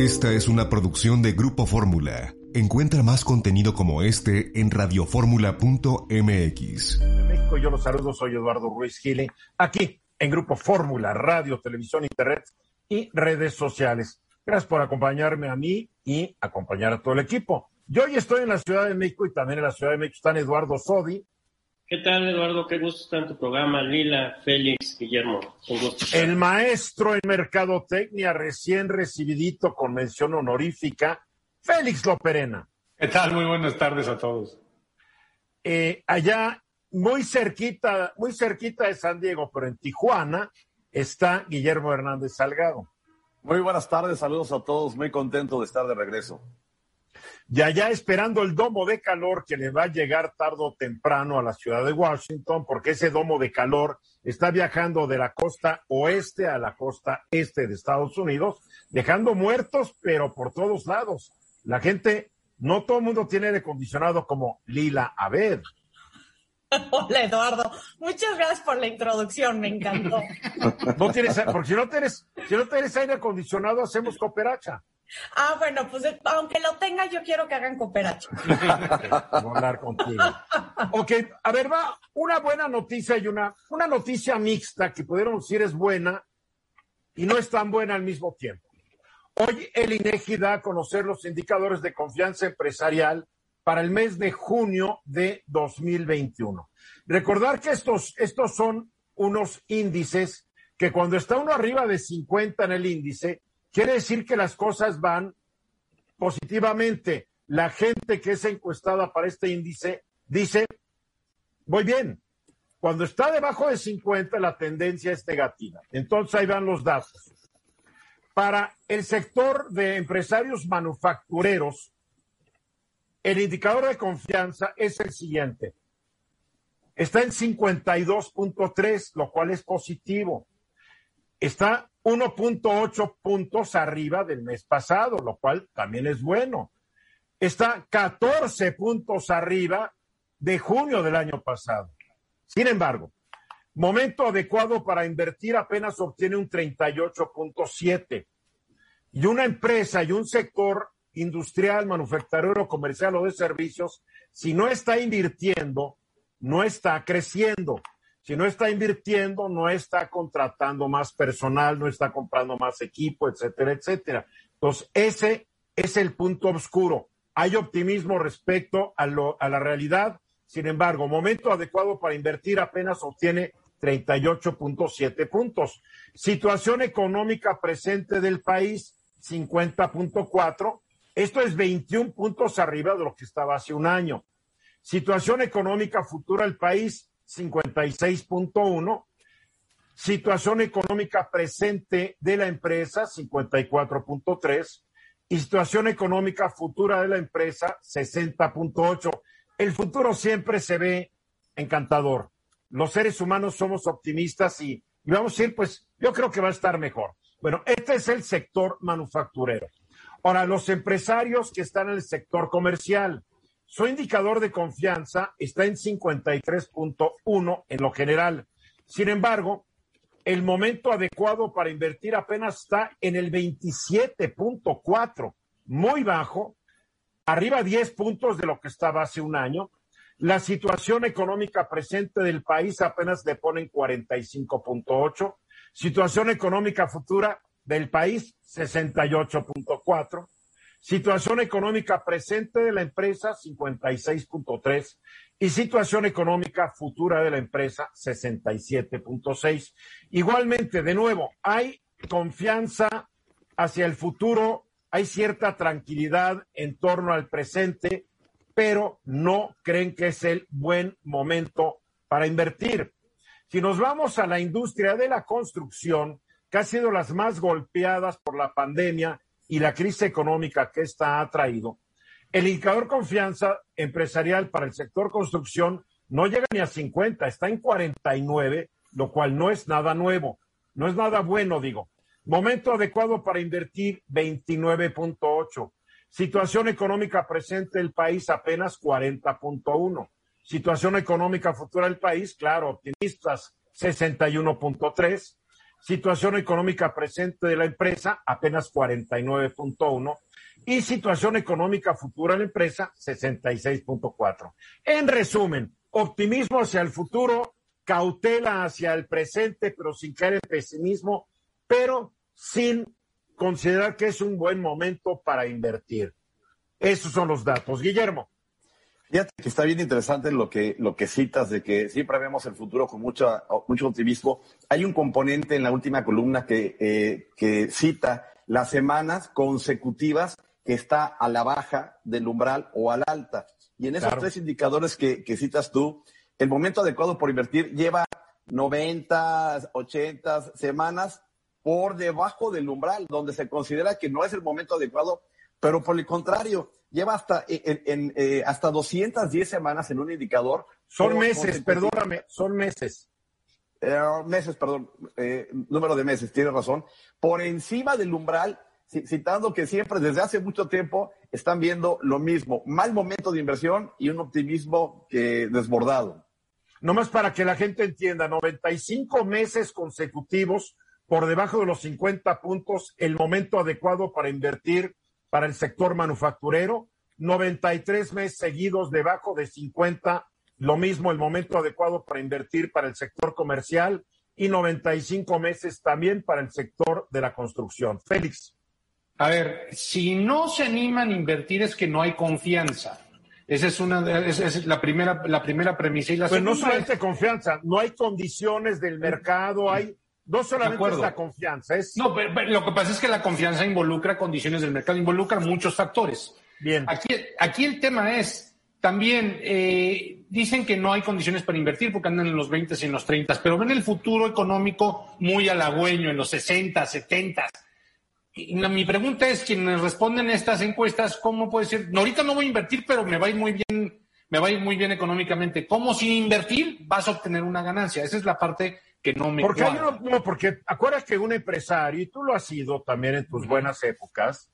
Esta es una producción de Grupo Fórmula. Encuentra más contenido como este en radioformula.mx. México, yo los saludo, soy Eduardo Ruiz Gile, aquí en Grupo Fórmula, radio, televisión, internet y redes sociales. Gracias por acompañarme a mí y acompañar a todo el equipo. Yo hoy estoy en la Ciudad de México y también en la Ciudad de México están Eduardo Sodi. ¿Qué tal, Eduardo? Qué gusto estar en tu programa. Lila, Félix, Guillermo. Un gusto. El maestro en mercadotecnia recién recibidito con mención honorífica, Félix Loperena. ¿Qué tal? Muy buenas tardes a todos. Eh, allá, muy cerquita, muy cerquita de San Diego, pero en Tijuana, está Guillermo Hernández Salgado. Muy buenas tardes, saludos a todos, muy contento de estar de regreso. Y allá esperando el domo de calor que le va a llegar tarde o temprano a la ciudad de Washington, porque ese domo de calor está viajando de la costa oeste a la costa este de Estados Unidos, dejando muertos, pero por todos lados. La gente, no todo el mundo tiene aire acondicionado como Lila Abed. Hola Eduardo, muchas gracias por la introducción, me encantó. No tienes, porque si no tienes, si no tienes aire acondicionado, hacemos cooperacha. Ah, bueno, pues aunque lo tenga, yo quiero que hagan a hablar contigo. Ok, a ver, va una buena noticia y una, una noticia mixta que pudiéramos decir es buena y no es tan buena al mismo tiempo. Hoy el INEGI da a conocer los indicadores de confianza empresarial para el mes de junio de 2021. Recordar que estos, estos son unos índices que cuando está uno arriba de 50 en el índice, quiere decir que las cosas van positivamente. La gente que es encuestada para este índice dice, voy bien. Cuando está debajo de 50, la tendencia es negativa. Entonces ahí van los datos. Para el sector de empresarios manufactureros, el indicador de confianza es el siguiente. Está en 52.3, lo cual es positivo. Está 1.8 puntos arriba del mes pasado, lo cual también es bueno. Está 14 puntos arriba de junio del año pasado. Sin embargo, momento adecuado para invertir apenas obtiene un 38.7. Y una empresa y un sector industrial, manufacturero, comercial o de servicios, si no está invirtiendo, no está creciendo. Si no está invirtiendo, no está contratando más personal, no está comprando más equipo, etcétera, etcétera. Entonces, ese es el punto oscuro. Hay optimismo respecto a, lo, a la realidad. Sin embargo, momento adecuado para invertir apenas obtiene 38.7 puntos. Situación económica presente del país, 50.4. Esto es 21 puntos arriba de lo que estaba hace un año. Situación económica futura del país, 56.1. Situación económica presente de la empresa, 54.3. Y situación económica futura de la empresa, 60.8. El futuro siempre se ve encantador. Los seres humanos somos optimistas y, y vamos a ir, pues yo creo que va a estar mejor. Bueno, este es el sector manufacturero. Ahora, los empresarios que están en el sector comercial, su indicador de confianza está en 53.1 en lo general. Sin embargo, el momento adecuado para invertir apenas está en el 27.4, muy bajo, arriba 10 puntos de lo que estaba hace un año. La situación económica presente del país apenas le ponen 45.8. Situación económica futura del país, 68.4. Situación económica presente de la empresa, 56.3. Y situación económica futura de la empresa, 67.6. Igualmente, de nuevo, hay confianza hacia el futuro, hay cierta tranquilidad en torno al presente, pero no creen que es el buen momento para invertir. Si nos vamos a la industria de la construcción, que ha sido las más golpeadas por la pandemia y la crisis económica que esta ha traído, el indicador confianza empresarial para el sector construcción no llega ni a 50, está en 49, lo cual no es nada nuevo, no es nada bueno, digo. Momento adecuado para invertir 29.8. Situación económica presente del país apenas 40.1. Situación económica futura del país, claro, optimistas 61.3. Situación económica presente de la empresa apenas 49.1 y situación económica futura de la empresa 66.4. En resumen, optimismo hacia el futuro, cautela hacia el presente, pero sin caer en pesimismo, pero sin considerar que es un buen momento para invertir. Esos son los datos. Guillermo. Fíjate que está bien interesante lo que, lo que citas de que siempre vemos el futuro con mucha, mucho optimismo. Hay un componente en la última columna que, eh, que cita las semanas consecutivas que está a la baja del umbral o al alta. Y en esos tres indicadores que, que citas tú, el momento adecuado por invertir lleva 90, 80 semanas por debajo del umbral, donde se considera que no es el momento adecuado, pero por el contrario, lleva hasta, en, eh, hasta 210 semanas en un indicador. Son meses, perdóname, son meses. Eh, meses, perdón, eh, número de meses, tienes razón. Por encima del umbral, citando que siempre desde hace mucho tiempo están viendo lo mismo, mal momento de inversión y un optimismo que desbordado. Nomás para que la gente entienda, 95 meses consecutivos por debajo de los 50 puntos, el momento adecuado para invertir para el sector manufacturero, 93 meses seguidos debajo de 50, lo mismo el momento adecuado para invertir para el sector comercial y 95 meses también para el sector de la construcción. Félix. A ver, si no se animan a invertir es que no hay confianza. Esa es una, esa es la primera, la primera premisa y la Pero no solamente confianza, no hay condiciones del mercado, hay no solamente es la confianza, es... No, pero, lo que pasa es que la confianza involucra condiciones del mercado, involucra muchos factores. Bien. Aquí, aquí el tema es, también eh, dicen que no hay condiciones para invertir porque andan en los 20 y en los 30, pero ven el futuro económico muy halagüeño, en los 60, 70. Y mi pregunta es, quienes responden estas encuestas, ¿cómo puede ser? No, ahorita no voy a invertir, pero me va a ir muy bien, me va a ir muy bien económicamente. ¿Cómo sin invertir vas a obtener una ganancia? Esa es la parte que no me porque, no, porque acuerdas que un empresario, y tú lo has sido también en tus buenas épocas,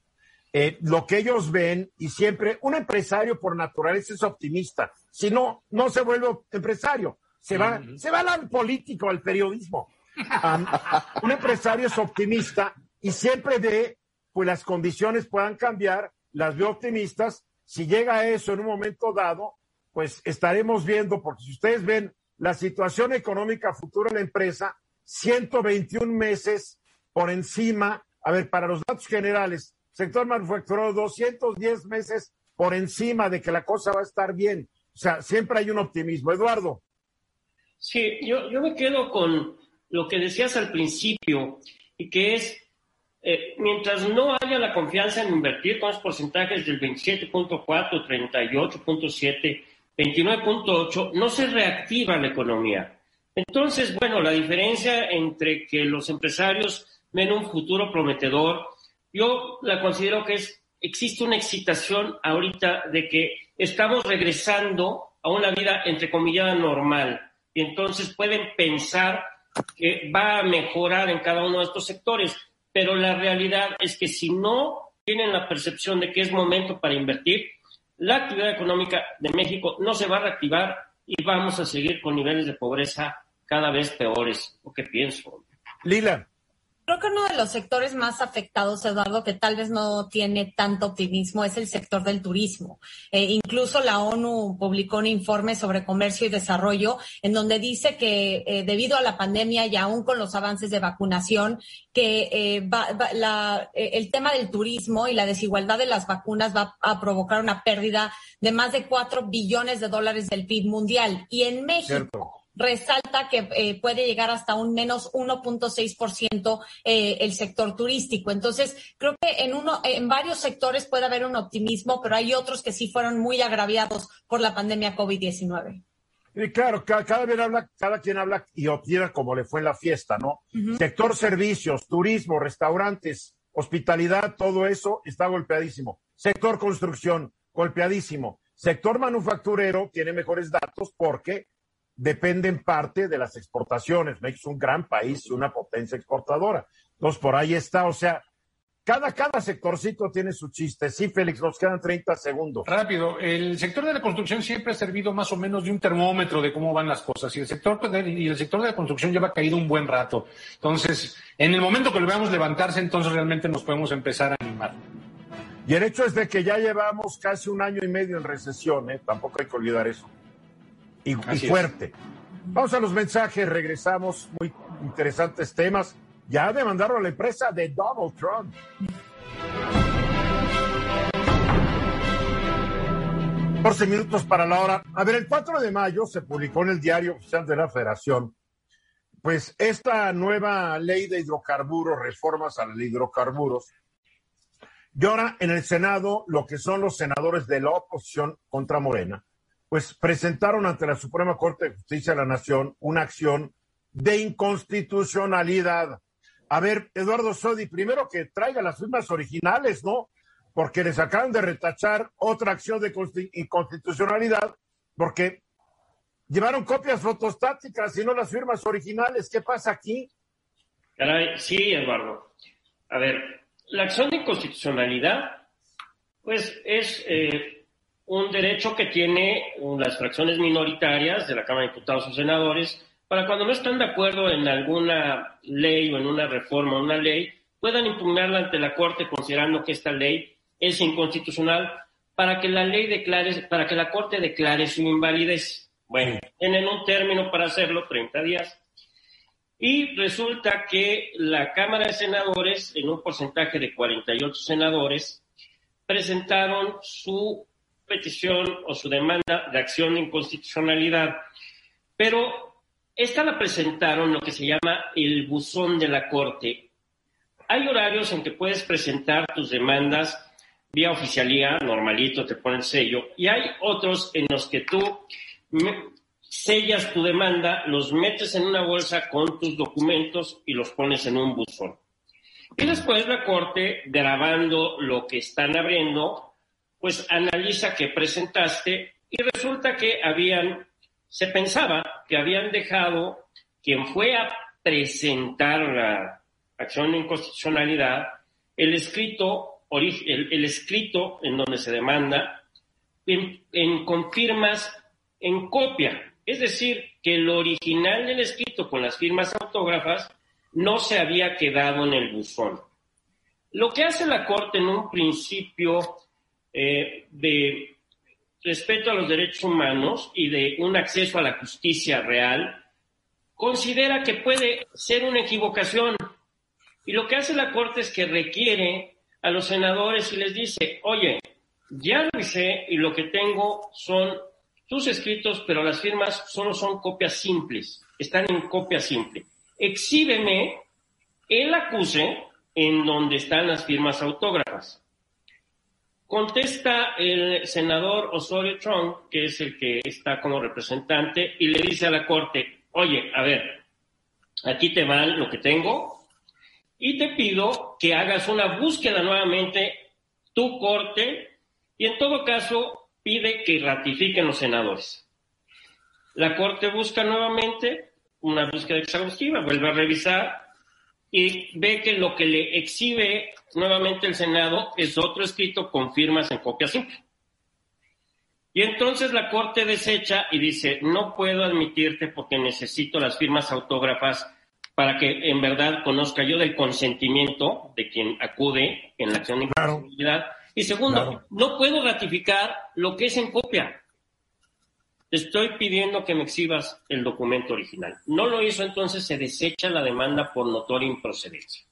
eh, lo que ellos ven, y siempre, un empresario por naturaleza es optimista, si no, no se vuelve empresario, se va, se va al político, al periodismo. un empresario es optimista y siempre ve, pues las condiciones puedan cambiar, las ve optimistas, si llega a eso en un momento dado, pues estaremos viendo, porque si ustedes ven la situación económica futura de la empresa, 121 meses por encima, a ver, para los datos generales, sector manufacturero, 210 meses por encima de que la cosa va a estar bien. O sea, siempre hay un optimismo. Eduardo. Sí, yo, yo me quedo con lo que decías al principio, y que es, eh, mientras no haya la confianza en invertir con los porcentajes del 27.4, 38.7, 29.8, no se reactiva la economía. Entonces, bueno, la diferencia entre que los empresarios ven un futuro prometedor, yo la considero que es, existe una excitación ahorita de que estamos regresando a una vida, entre comillas, normal. Y entonces pueden pensar que va a mejorar en cada uno de estos sectores. Pero la realidad es que si no tienen la percepción de que es momento para invertir, la actividad económica de México no se va a reactivar y vamos a seguir con niveles de pobreza cada vez peores. ¿O qué pienso? Lila. Creo que uno de los sectores más afectados, Eduardo, que tal vez no tiene tanto optimismo, es el sector del turismo. Eh, incluso la ONU publicó un informe sobre comercio y desarrollo en donde dice que eh, debido a la pandemia y aún con los avances de vacunación, que eh, el tema del turismo y la desigualdad de las vacunas va a provocar una pérdida de más de cuatro billones de dólares del PIB mundial. Y en México resalta que eh, puede llegar hasta un menos 1.6% eh, el sector turístico. Entonces, creo que en uno, en varios sectores puede haber un optimismo, pero hay otros que sí fueron muy agraviados por la pandemia COVID-19. Y claro, cada, cada vez habla, cada quien habla y opina como le fue en la fiesta, ¿no? Sector servicios, turismo, restaurantes, hospitalidad, todo eso está golpeadísimo. Sector construcción, golpeadísimo. Sector manufacturero tiene mejores datos porque depende en parte de las exportaciones. México es un gran país, una potencia exportadora. Entonces, por ahí está, o sea, cada, cada sectorcito tiene su chiste. Sí, Félix, nos quedan 30 segundos. Rápido, el sector de la construcción siempre ha servido más o menos de un termómetro de cómo van las cosas y el sector, y el sector de la construcción lleva caído un buen rato. Entonces, en el momento que lo veamos levantarse, entonces realmente nos podemos empezar a animar. Y el hecho es de que ya llevamos casi un año y medio en recesión, ¿eh? tampoco hay que olvidar eso. Y, y fuerte. Vamos a los mensajes, regresamos, muy interesantes temas. Ya demandaron a la empresa de Donald Trump. Minutos para la hora. A ver, el 4 de mayo se publicó en el diario oficial de la Federación, pues esta nueva ley de hidrocarburos, reformas a la ley de hidrocarburos, y ahora en el Senado, lo que son los senadores de la oposición contra Morena, pues presentaron ante la Suprema Corte de Justicia de la Nación una acción de inconstitucionalidad. A ver, Eduardo Sodi, primero que traiga las firmas originales, ¿no? Porque les acaban de retachar otra acción de inconstitucionalidad, porque llevaron copias fotostáticas y no las firmas originales. ¿Qué pasa aquí? Sí, Eduardo. A ver, la acción de inconstitucionalidad, pues es eh, un derecho que tiene las fracciones minoritarias de la Cámara de Diputados o Senadores para cuando no están de acuerdo en alguna ley o en una reforma o una ley, puedan impugnarla ante la Corte considerando que esta ley es inconstitucional para que la ley declare, para que la Corte declare su invalidez. Bueno, tienen un término para hacerlo, 30 días. Y resulta que la Cámara de Senadores, en un porcentaje de 48 senadores, presentaron su petición o su demanda de acción de inconstitucionalidad. Pero esta la presentaron lo que se llama el buzón de la Corte. Hay horarios en que puedes presentar tus demandas vía oficialía, normalito, te ponen sello, y hay otros en los que tú sellas tu demanda, los metes en una bolsa con tus documentos y los pones en un buzón. Y después la Corte, grabando lo que están abriendo, pues analiza qué presentaste y resulta que habían se pensaba que habían dejado quien fue a presentar la acción de inconstitucionalidad el escrito, el, escrito en donde se demanda en, en, con firmas en copia. Es decir, que el original del escrito con las firmas autógrafas no se había quedado en el buzón. Lo que hace la Corte en un principio eh, de respeto a los derechos humanos y de un acceso a la justicia real, considera que puede ser una equivocación. Y lo que hace la Corte es que requiere a los senadores y les dice, oye, ya lo hice y lo que tengo son tus escritos, pero las firmas solo son copias simples, están en copia simple. Exhíbeme el acuse en donde están las firmas autógrafas. Contesta el senador Osorio Trump, que es el que está como representante, y le dice a la corte, oye, a ver, aquí te va lo que tengo y te pido que hagas una búsqueda nuevamente, tu corte, y en todo caso pide que ratifiquen los senadores. La corte busca nuevamente una búsqueda exhaustiva, vuelve a revisar y ve que lo que le exhibe nuevamente el Senado es otro escrito con firmas en copia simple. Y entonces la Corte desecha y dice, no puedo admitirte porque necesito las firmas autógrafas para que en verdad conozca yo del consentimiento de quien acude en la acción de inconstitucionalidad. Y segundo, no puedo ratificar lo que es en copia. Estoy pidiendo que me exhibas el documento original. No lo hizo, entonces se desecha la demanda por notoria improcedencia.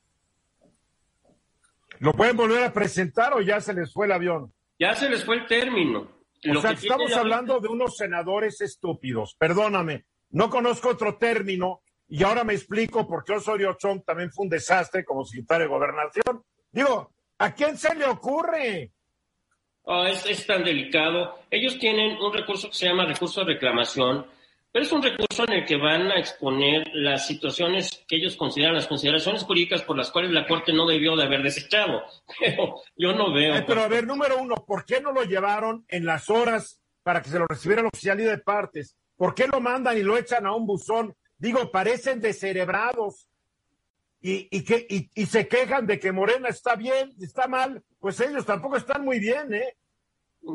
¿Lo pueden volver a presentar o ya se les fue el avión? Ya se les fue el término. O sea, estamos hablando de unos senadores estúpidos. Perdóname, no conozco otro término y ahora me explico por qué Osorio Chong también fue un desastre como secretario de Gobernación. Digo, ¿a quién se le ocurre? Oh, es, es, tan delicado. Ellos tienen un recurso que se llama recurso de reclamación pero es un recurso en el que van a exponer las situaciones que ellos consideran, las consideraciones jurídicas por las cuales la Corte no debió de haber desechado. Pero yo no veo. pero a ver, número uno, ¿por qué no lo llevaron en las horas para que se lo recibiera el oficial y de partes? ¿Por qué lo mandan y lo echan a un buzón? Digo, parecen descerebrados y, y, que, y, se quejan de que Morena está bien, está mal, pues ellos tampoco están muy bien, ¿eh?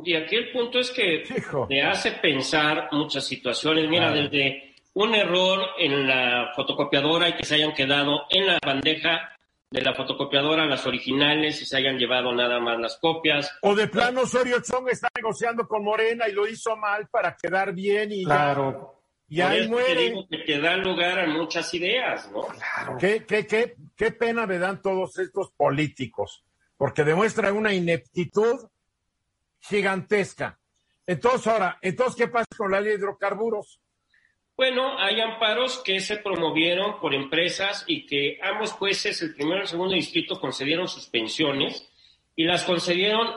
Y aquí el punto es que te hace pensar muchas situaciones. Mira, desde un error en la fotocopiadora y que se hayan quedado en la bandeja de la fotocopiadora las originales y se hayan llevado nada más las copias. O de plano Osorio Chong está negociando con Morena y lo hizo mal para quedar bien y claro. Y ahí muere. que te da lugar a muchas ideas, ¿no? Claro. ¿Qué, qué, qué, qué pena me dan todos estos políticos, porque demuestran una ineptitud gigantesca. Entonces, ahora, entonces, ¿qué pasa con la ley de hidrocarburos? Bueno, hay amparos que se promovieron por empresas y que ambos jueces, el primero y el segundo distrito, concedieron suspensiones y las concedieron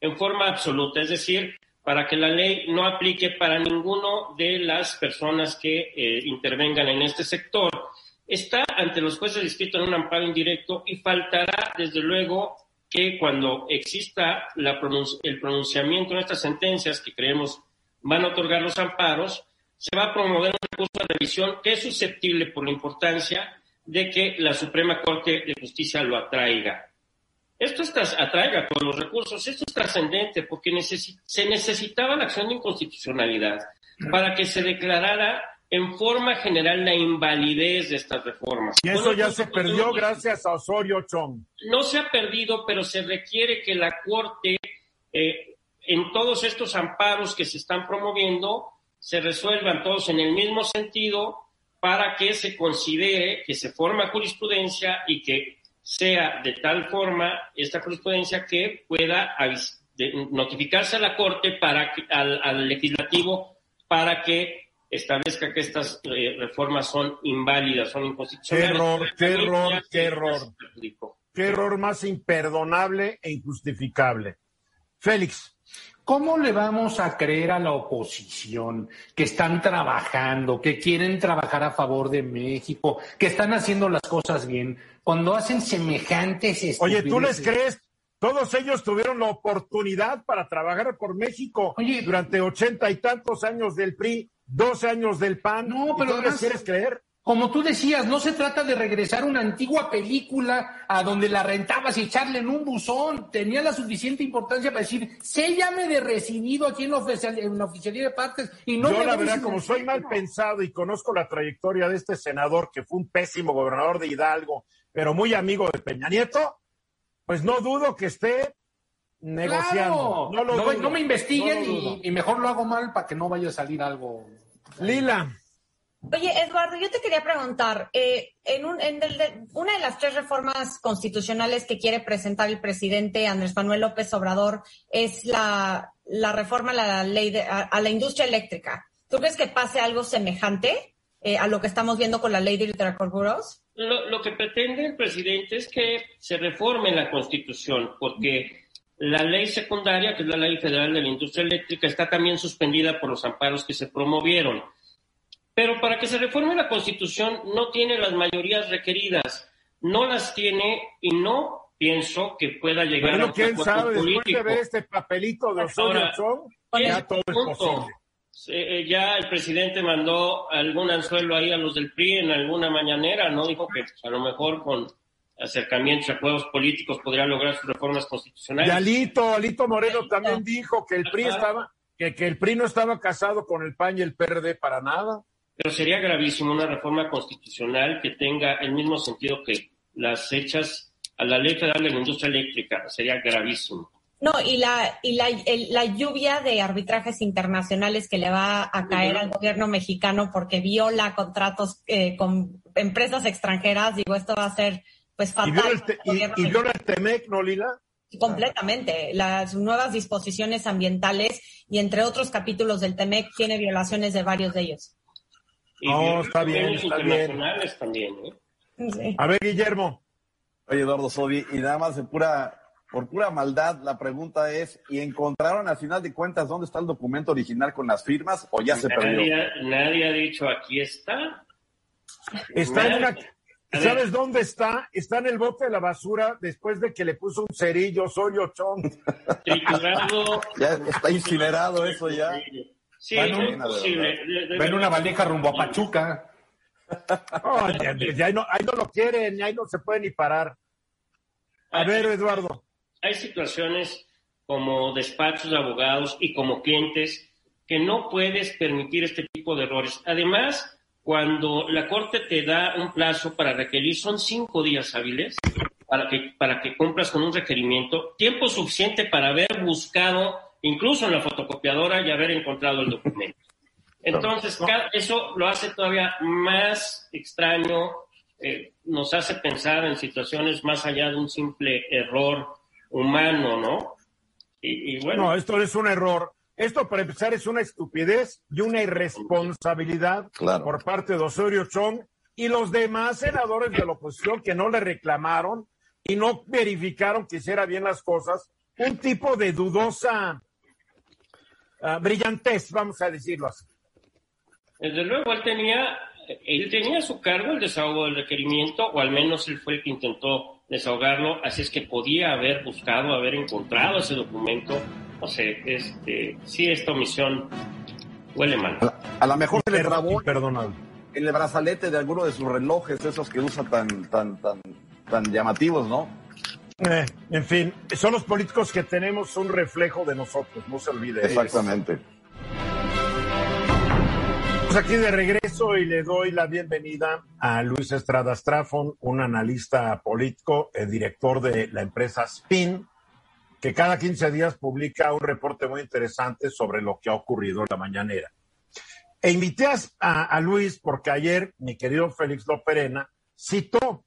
en forma absoluta, es decir, para que la ley no aplique para ninguno de las personas que eh, intervengan en este sector. Está ante los jueces de distrito en un amparo indirecto y faltará, desde luego, que cuando exista el pronunciamiento de estas sentencias que creemos van a otorgar los amparos, se va a promover un recurso de revisión que es susceptible por la importancia de que la Suprema Corte de Justicia lo atraiga. Esto atraiga todos los recursos. Esto es trascendente porque se necesitaba la acción de inconstitucionalidad para que se declarara en forma general la invalidez de estas reformas. Y eso ya se perdió gracias a Osorio Chong. No se ha perdido, pero se requiere que la Corte, eh, en todos estos amparos que se están promoviendo, se resuelvan todos en el mismo sentido para que se considere que se forma jurisprudencia y que sea de tal forma esta jurisprudencia que pueda notificarse a la Corte para al, legislativo para que establezca que estas eh, reformas son inválidas, son inconstitucionales. Qué error, qué error, qué error. Qué error más imperdonable e injustificable. Félix. ¿Cómo le vamos a creer a la oposición que están trabajando, que quieren trabajar a favor de México, que están haciendo las cosas bien, cuando hacen semejantes Oye, ¿tú les crees? Todos ellos tuvieron la oportunidad para trabajar por México durante ochenta y tantos años del PRI, doce años del PAN. No, pero ¿Tú les quieres creer? Como tú decías, no se trata de regresar una antigua película a donde la rentabas y echarle en un buzón. Tenía la suficiente importancia para decir, séllame de recibido aquí en la, en la oficialía de partes y no Yo, la verdad, como soy mal pensado y conozco la trayectoria de este senador que fue un pésimo gobernador de Hidalgo, pero muy amigo de Peña Nieto, pues no dudo que esté negociando. No, me investiguen y, mejor lo hago mal para que no vaya a salir algo. Lila. Oye, Eduardo, yo te quería preguntar, eh, en, un, en una de las tres reformas constitucionales que quiere presentar el presidente Andrés Manuel López Obrador es la, la reforma a la ley de, a, la industria eléctrica. ¿Tú crees que pase algo semejante eh, a lo que estamos viendo con la ley de hidrocarburos? Lo, lo que pretende el presidente es que se reforme la Constitución, porque la ley secundaria, que es la ley federal de la industria eléctrica, está también suspendida por los amparos que se promovieron. Pero para que se reforme la Constitución no tiene las mayorías requeridas, no las tiene y no pienso que pueda llegar a un quién sabe, después de ver este papelito de Osorio ya todo es posible. Eh, ya el presidente mandó algún anzuelo ahí a los del PRI en alguna mañanera, ¿no? Dijo que a lo mejor con acercamientos a acuerdos políticos podría lograr sus reformas constitucionales. Y Alito, Alito Moreno también dijo que el PRI estaba, que, que el PRI no estaba casado con el PAN y el PRD para nada. Pero sería gravísimo una reforma constitucional que tenga el mismo sentido que las hechas a la ley federal de la industria eléctrica. Sería gravísimo. No, y la, y la, la lluvia de arbitrajes internacionales que le va a caer al gobierno mexicano porque viola contratos eh, con empresas extranjeras, digo, esto va a ser pues fatal. ¿Y viola el, TEMEC, no, Lila? Completamente. Las nuevas disposiciones ambientales y entre otros capítulos del TEMEC tiene violaciones de varios de ellos. No, está bien, está bien. También, A ver, Guillermo. Oye, Eduardo Sobi, y nada más de pura por pura maldad, la pregunta es, ¿y encontraron al final de cuentas dónde está el documento original con las firmas o ya se perdió? Nadie ha dicho aquí está. Está en una, ¿Sabes dónde está? Está en el bote de la basura después de que le puso un cerillo Osorio Chong. ya está incinerado eso ya. Sí, es. Ven una valija rumbo a Pachuca. ya, ahí, no, ahí no lo quieren, ahí no se puede ni parar. A ver, Eduardo. Hay situaciones como despachos de abogados y como clientes que no puedes permitir este tipo de errores. Además, cuando la Corte te da un plazo para requerir, son cinco días hábiles para que, para que cumplas con un requerimiento, tiempo suficiente para haber buscado, incluso en la fotocopiadora, y haber encontrado el documento. Entonces, eso lo hace todavía más extraño, eh, nos hace pensar en situaciones más allá de un simple error humano, ¿no? Y, bueno. No, esto es un error esto, para empezar, es una estupidez y una irresponsabilidad por parte de Osorio Chong y los demás senadores de la oposición que no le reclamaron y no verificaron que hiciera bien las cosas. Un tipo de dudosa uh, brillantez, vamos a decirlo así. Desde luego, él tenía, él tenía a su cargo el desahogo del requerimiento, o al menos él fue el que intentó desahogarlo, así es que podía haber buscado, haber encontrado ese documento no sé, este, sí, esta omisión huele mal. A, lo mejor se le trabó en el brazalete de alguno de sus relojes, esos que usa tan, tan, tan, tan llamativos, ¿no? Eh, en fin, son los políticos que tenemos un reflejo de nosotros, no se olvide. Exactamente. Pues aquí de regreso y le doy la bienvenida a Luis Estrada Strafon, un analista político, el director de la empresa SPIN, que cada 15 días publica un reporte muy interesante sobre lo que ha ocurrido en la mañanera. E invité a, Luis porque ayer mi querido Félix Loperena citó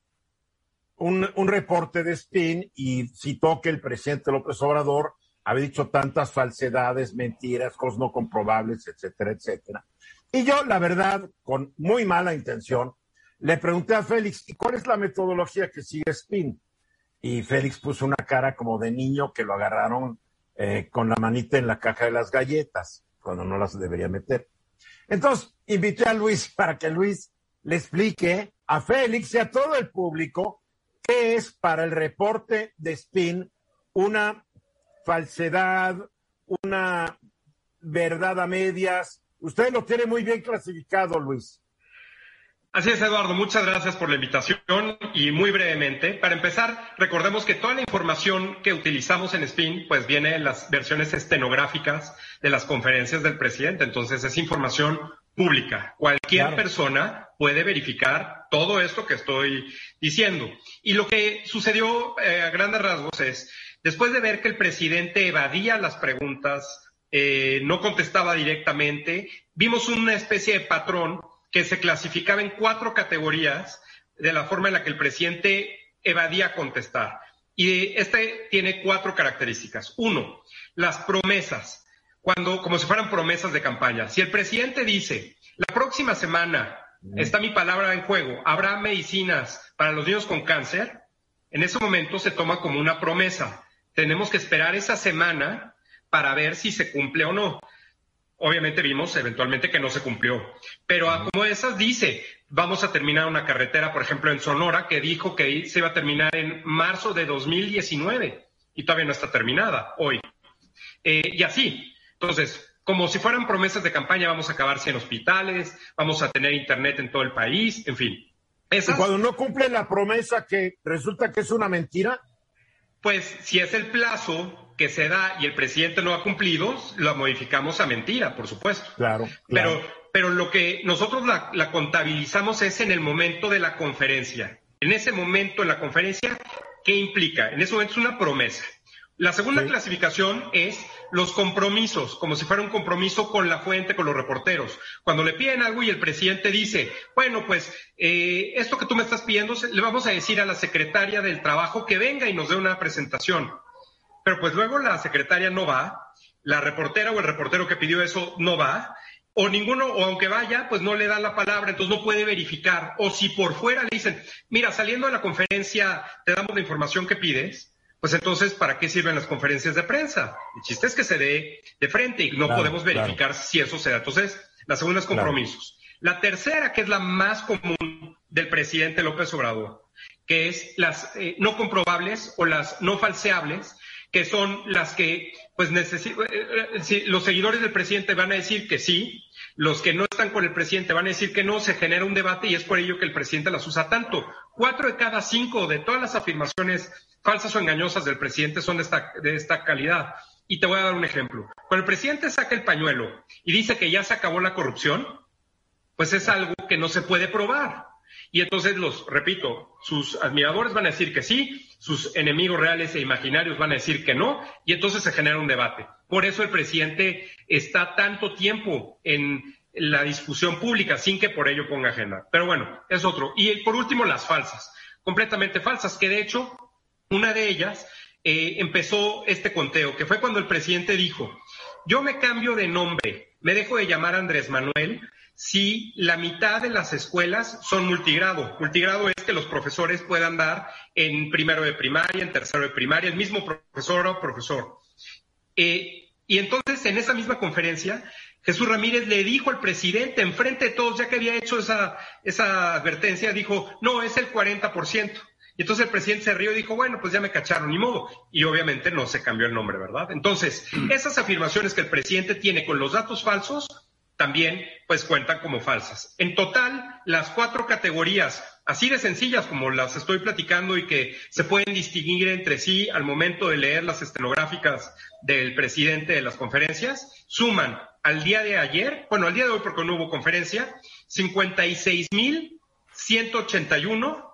un, un, reporte de Spin y citó que el presidente López Obrador había dicho tantas falsedades, mentiras, cosas no comprobables, etcétera, etcétera. Y yo, la verdad, con muy mala intención, le pregunté a Félix, ¿y cuál es la metodología que sigue Spin? Y Félix puso una cara como de niño que lo agarraron eh, con la manita en la caja de las galletas, cuando no las debería meter. Entonces, invité a Luis para que Luis le explique a Félix y a todo el público qué es para el reporte de Spin una falsedad, una verdad a medias. Usted lo tiene muy bien clasificado, Luis. Así es, Eduardo. Muchas gracias por la invitación y muy brevemente. Para empezar, recordemos que toda la información que utilizamos en SPIN, pues viene en las versiones estenográficas de las conferencias del presidente. Entonces es información pública. Cualquier persona puede verificar todo esto que estoy diciendo. Y lo que sucedió eh, a grandes rasgos es, después de ver que el presidente evadía las preguntas, eh, no contestaba directamente, vimos una especie de patrón que se clasificaba en cuatro categorías de la forma en la que el presidente evadía contestar. Y este tiene cuatro características. Uno, las promesas, cuando, como si fueran promesas de campaña. Si el presidente dice, la próxima semana está mi palabra en juego, habrá medicinas para los niños con cáncer, en ese momento se toma como una promesa. Tenemos que esperar esa semana para ver si se cumple o no obviamente vimos eventualmente que no se cumplió. Pero como esas dice, vamos a terminar una carretera, por ejemplo, en Sonora, que dijo que se iba a terminar en marzo de 2019 y todavía no está terminada hoy. Eh, y así. Entonces, como si fueran promesas de campaña, vamos a acabar en hospitales, vamos a tener internet en todo el país, en fin. ¿Y cuando no cumple la promesa que resulta que es una mentira? Pues si es el plazo que se da y el presidente no ha cumplido, lo modificamos a mentira, por supuesto. Claro. Pero, pero lo que nosotros la, la contabilizamos es en el momento de la conferencia. En ese momento, en la conferencia, ¿qué implica? En ese momento es una promesa. La segunda clasificación es los compromisos, como si fuera un compromiso con la fuente, con los reporteros. Cuando le piden algo y el presidente dice, bueno, pues eh, esto que tú me estás pidiendo, le vamos a decir a la secretaria del trabajo que venga y nos dé una presentación. Pero pues luego la secretaria no va, la reportera o el reportero que pidió eso no va, o ninguno, o aunque vaya, pues no le dan la palabra, entonces no puede verificar. O si por fuera le dicen, mira, saliendo de la conferencia te damos la información que pides, pues entonces, ¿para qué sirven las conferencias de prensa? El chiste es que se dé de frente y no podemos verificar si eso se da. Entonces, la segunda es compromisos. La tercera, que es la más común del presidente López Obrador, que es las eh, no comprobables o las no falseables, que son las que, pues, eh, eh, los seguidores del presidente van a decir que sí, los que no están con el presidente van a decir que no, se genera un debate y es por ello que el presidente las usa tanto. Cuatro de cada cinco de todas las afirmaciones falsas o engañosas del presidente son de esta, de esta calidad. Y te voy a dar un ejemplo. Cuando el presidente saca el pañuelo y dice que ya se acabó la corrupción, pues es algo que no se puede probar. Y entonces los, repito, sus admiradores van a decir que sí, sus enemigos reales e imaginarios van a decir que no, y entonces se genera un debate. Por eso el presidente está tanto tiempo en la discusión pública sin que por ello ponga agenda. Pero bueno, es otro. Y por último, las falsas, completamente falsas, que de hecho, una de ellas eh, empezó este conteo, que fue cuando el presidente dijo, yo me cambio de nombre, me dejo de llamar Andrés Manuel si la mitad de las escuelas son multigrado. Multigrado es que los profesores puedan dar en primero de primaria, en tercero de primaria, el mismo profesor o profesor. Eh, y entonces, en esa misma conferencia, Jesús Ramírez le dijo al presidente, enfrente de todos, ya que había hecho esa, esa advertencia, dijo, no, es el 40%. Y entonces el presidente se rió y dijo, bueno, pues ya me cacharon, ni modo. Y obviamente no se cambió el nombre, ¿verdad? Entonces, esas afirmaciones que el presidente tiene con los datos falsos, también pues cuentan como falsas. En total, las cuatro categorías, así de sencillas como las estoy platicando y que se pueden distinguir entre sí al momento de leer las estenográficas del presidente de las conferencias, suman al día de ayer, bueno, al día de hoy porque no hubo conferencia, 56.181,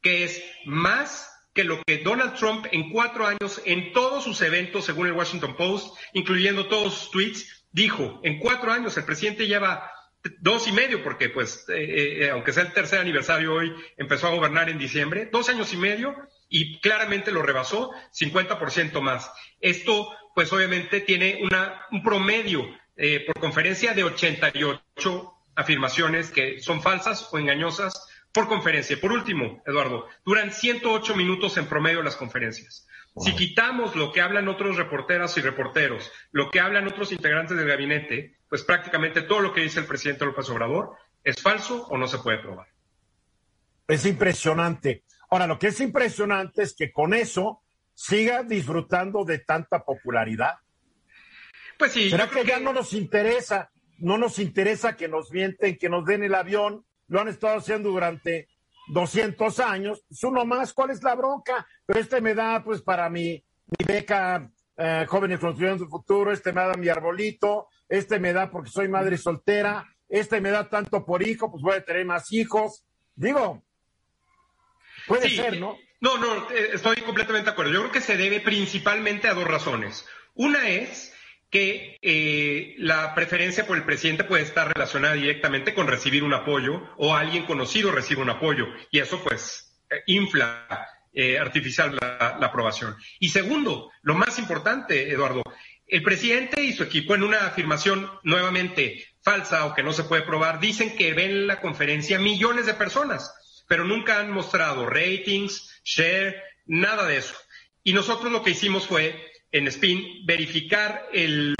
que es más que lo que Donald Trump en cuatro años, en todos sus eventos, según el Washington Post, incluyendo todos sus tweets, dijo, en cuatro años el presidente lleva dos y medio, porque pues, eh, eh, aunque sea el tercer aniversario hoy, empezó a gobernar en diciembre, dos años y medio y claramente lo rebasó, 50% más. Esto, pues obviamente tiene una, un promedio eh, por conferencia de 88 afirmaciones que son falsas o engañosas por conferencia. Por último, Eduardo, duran 108 minutos en promedio las conferencias. Si quitamos lo que hablan otros reporteras y reporteros, lo que hablan otros integrantes del gabinete, pues prácticamente todo lo que dice el presidente López Obrador es falso o no se puede probar. Es impresionante. Ahora, lo que es impresionante es que con eso siga disfrutando de tanta popularidad. Pues sí. ¿Será que, ya no nos interesa? No nos interesa que nos mienten, que nos den el avión. Lo han estado haciendo durante 200 años, pues uno más, ¿cuál es la bronca? Pero este me da, pues, para mi, mi beca eh, Jóvenes Construyendo su Futuro, este me da mi arbolito, este me da porque soy madre soltera, este me da tanto por hijo, pues voy a tener más hijos. Digo, puede ser, ¿no? No, no, eh, estoy completamente de acuerdo. Yo creo que se debe principalmente a dos razones. Una es que eh, la preferencia por el presidente puede estar relacionada directamente con recibir un apoyo o alguien conocido recibe un apoyo y eso pues eh, infla eh, artificial la, la, aprobación. Y segundo, lo más importante, Eduardo, el presidente y su equipo en una afirmación nuevamente falsa o que no se puede probar, dicen que ven la conferencia millones de personas, pero nunca han mostrado ratings, share, nada de eso. Y nosotros lo que hicimos fue en Spin verificar el,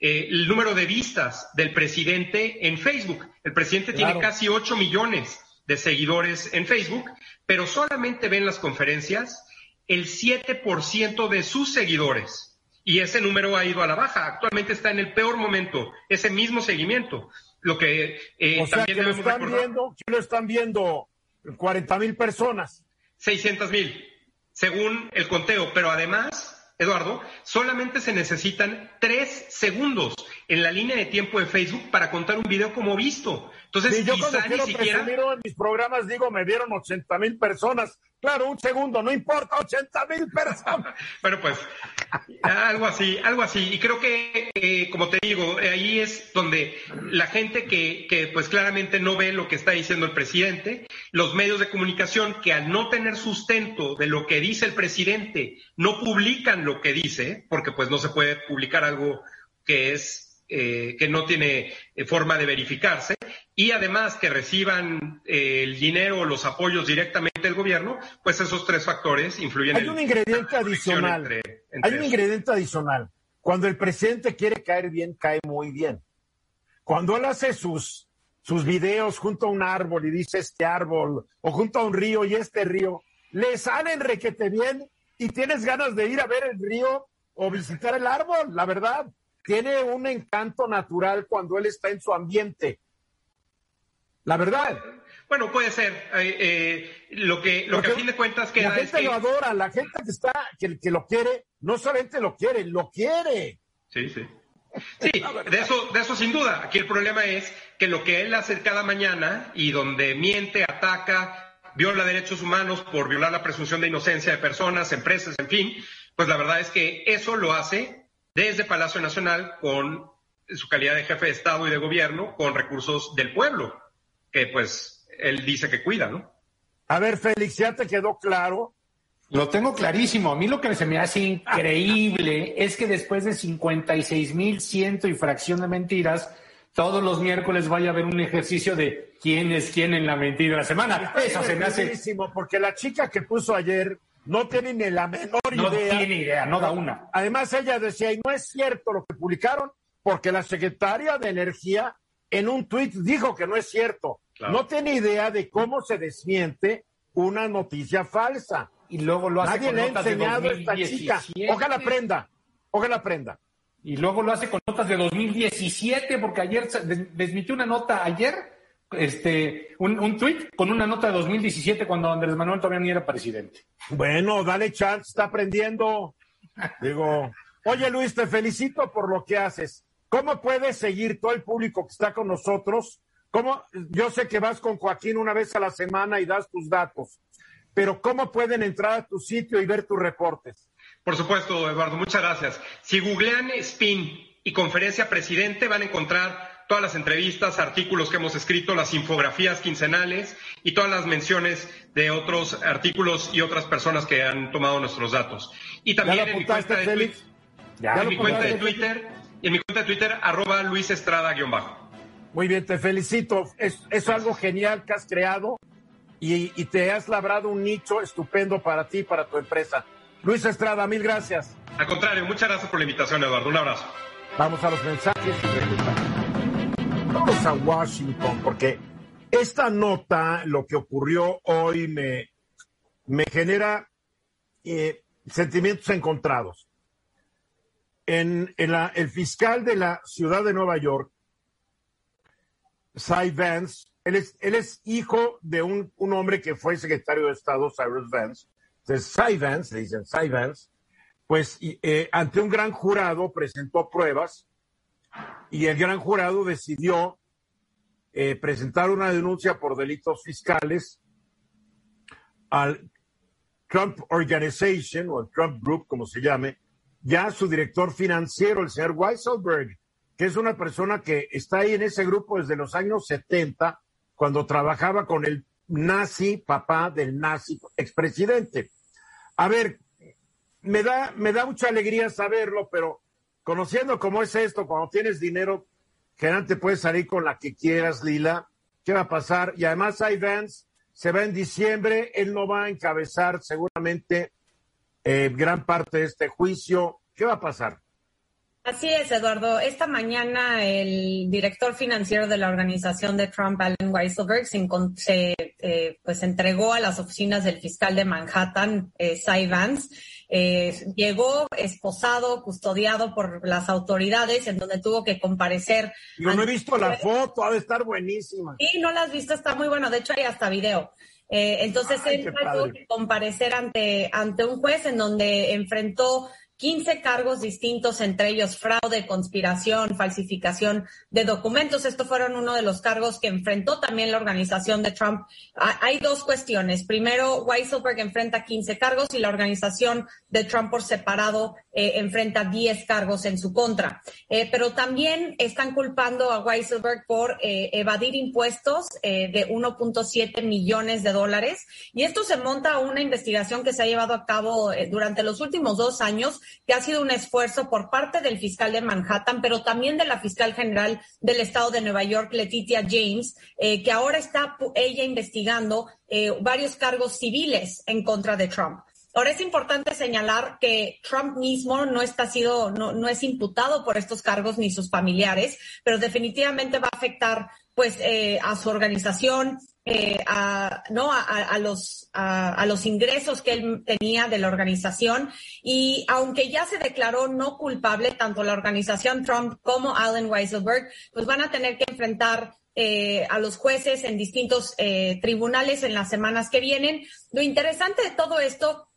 eh, el, número de vistas del presidente en Facebook. El presidente tiene casi 8 millones de seguidores en Facebook, pero solamente ven las conferencias el 7% de sus seguidores. Y ese número ha ido a la baja. Actualmente está en el peor momento, ese mismo seguimiento. Lo que eh, o sea, que lo están viendo, que lo están viendo 40 mil personas. 600 mil, según el conteo. Pero además, Eduardo, solamente se necesitan tres segundos en la línea de tiempo de Facebook para contar un video como visto. Entonces, yo cuando quiero siquiera... en mis programas digo, me vieron 80 mil personas. Claro, un segundo, no importa, 80 mil personas. bueno, pues, algo así, algo así. Y creo que, eh, como te digo, ahí es donde la gente que, que, pues claramente no ve lo que está diciendo el presidente, los medios de comunicación que al no tener sustento de lo que dice el presidente, no publican lo que dice, porque pues no se puede publicar algo que es, eh, que no tiene eh, forma de verificarse, y además que reciban eh, el dinero o los apoyos directamente del gobierno, pues esos tres factores influyen. Hay un ingrediente adicional. Hay un ingrediente adicional. Cuando el presidente quiere caer bien, cae muy bien. Cuando él hace sus, sus videos junto a un árbol y dice este árbol, o junto a un río y este río, le salen requete bien y tienes ganas de ir a ver el río o visitar el árbol, la verdad. Tiene un encanto natural cuando él está en su ambiente la verdad. Bueno, puede ser. Eh, eh, lo que, lo que a fin de cuentas queda La gente lo adora, la gente que está, que, que lo quiere, no solamente lo quiere, lo quiere. Sí, sí. Sí, de eso, de eso sin duda. Aquí el problema es que lo que él hace cada mañana y donde miente, ataca, viola derechos humanos por violar la presunción de inocencia de personas, empresas, en fin, pues la verdad es que eso lo hace desde Palacio Nacional con su calidad de jefe de Estado y de gobierno, con recursos del pueblo que pues él dice que cuida, ¿no? A ver, Félix, ¿ya te quedó claro? Lo tengo clarísimo. A mí lo que se me hace increíble es que después de 56 mil ciento y fracción de mentiras, todos los miércoles vaya a haber un ejercicio de quién es quién en la mentira de la semana. Eso se me hace. Porque la chica que puso ayer no tiene ni la menor idea. No tiene idea, no da una. Además, ella decía, y no es cierto lo que publicaron, porque la secretaria de Energía en un tuit dijo que no es cierto. No tiene idea de cómo se desmiente una noticia falsa. Y luego lo hace Nadie le ha enseñado a esta chica. Ojalá aprenda, ojalá aprenda. Y luego lo hace con notas de 2017, porque ayer desmitió una nota ayer, este, un, un tuit con una nota de 2017 cuando Andrés Manuel todavía ni era presidente. Bueno, dale chance, está aprendiendo. Digo, oye Luis, te felicito por lo que haces. ¿Cómo puedes seguir todo el público que está con nosotros? ¿Cómo? Yo sé que vas con Joaquín una vez a la semana y das tus datos, pero ¿cómo pueden entrar a tu sitio y ver tus reportes? Por supuesto, Eduardo, muchas gracias. Si googlean Spin y conferencia presidente, van a encontrar todas las entrevistas, artículos que hemos escrito, las infografías quincenales y todas las menciones de otros artículos y otras personas que han tomado nuestros datos. Y también en mi cuenta de Twitter, en mi cuenta de Twitter y en mi cuenta de Twitter, arroba Luis Estrada-bajo. Muy bien, te felicito. Es, es algo genial que has creado y, te has labrado un nicho estupendo para ti y para tu empresa. Luis Estrada, mil gracias. Al contrario, muchas gracias por la invitación, Eduardo. Un abrazo. Vamos a los mensajes Vamos a Washington, porque esta nota, lo que ocurrió hoy, me, me genera eh, sentimientos encontrados. En, el fiscal de la ciudad de Nueva York Cy Vance, él es, él es hijo de un, hombre que fue secretario de Estado, Cyrus Vance. Entonces, Cy Vance, le dicen Cy Vance, pues eh, ante un gran jurado presentó pruebas y el gran jurado decidió eh, presentar una denuncia por delitos fiscales al Trump Organization o el Trump Group, como se llame, ya su director financiero, el señor Weisselberg, que es una persona que está ahí en ese grupo desde los años 70, cuando trabajaba con el nazi, papá del nazi expresidente. A ver, me da, me da mucha alegría saberlo, pero conociendo cómo es esto, cuando tienes dinero, generalmente puedes salir con la que quieras, Lila. ¿Qué va a pasar? Y además hay se va en diciembre, él no va a encabezar seguramente eh, gran parte de este juicio. ¿Qué va a pasar? Así es, Eduardo. Esta mañana el director financiero de la organización de Trump, Allen Weisselberg, se, eh, pues entregó a las oficinas del fiscal de Manhattan, eh, Cy Vance. Eh, llegó esposado, custodiado por las autoridades, en donde tuvo que comparecer. Yo no he visto la foto, ha de estar buenísima. Sí, no la has visto, está muy bueno. De hecho, hay hasta video. Eh, entonces él tuvo que comparecer ante, ante un juez en donde enfrentó 15 cargos distintos, entre ellos fraude, conspiración, falsificación de documentos. Estos fueron uno de los cargos que enfrentó también la organización de Trump. Hay dos cuestiones. Primero, Weisselberg enfrenta 15 cargos y la organización de Trump por separado eh, enfrenta 10 cargos en su contra. Eh, pero también están culpando a Weisselberg por eh, evadir impuestos de 1.7 millones de dólares. Y esto se monta a una investigación que se ha llevado a cabo durante los últimos dos años que ha sido un esfuerzo por parte del fiscal de Manhattan, pero también de la fiscal general del estado de Nueva York, Letitia James, que ahora está ella investigando varios cargos civiles en contra de Trump. Ahora es importante señalar que Trump mismo no está sido, no, no es imputado por estos cargos ni sus familiares, pero definitivamente va a afectar pues eh, a su organización, eh, a, ¿no? A, los, a, los ingresos que él tenía de la organización. Y aunque ya se declaró no culpable, tanto la organización Trump como Allen Weisselberg, pues van a tener que enfrentar eh, a los jueces en distintos eh, tribunales en las semanas que vienen. Lo interesante de todo esto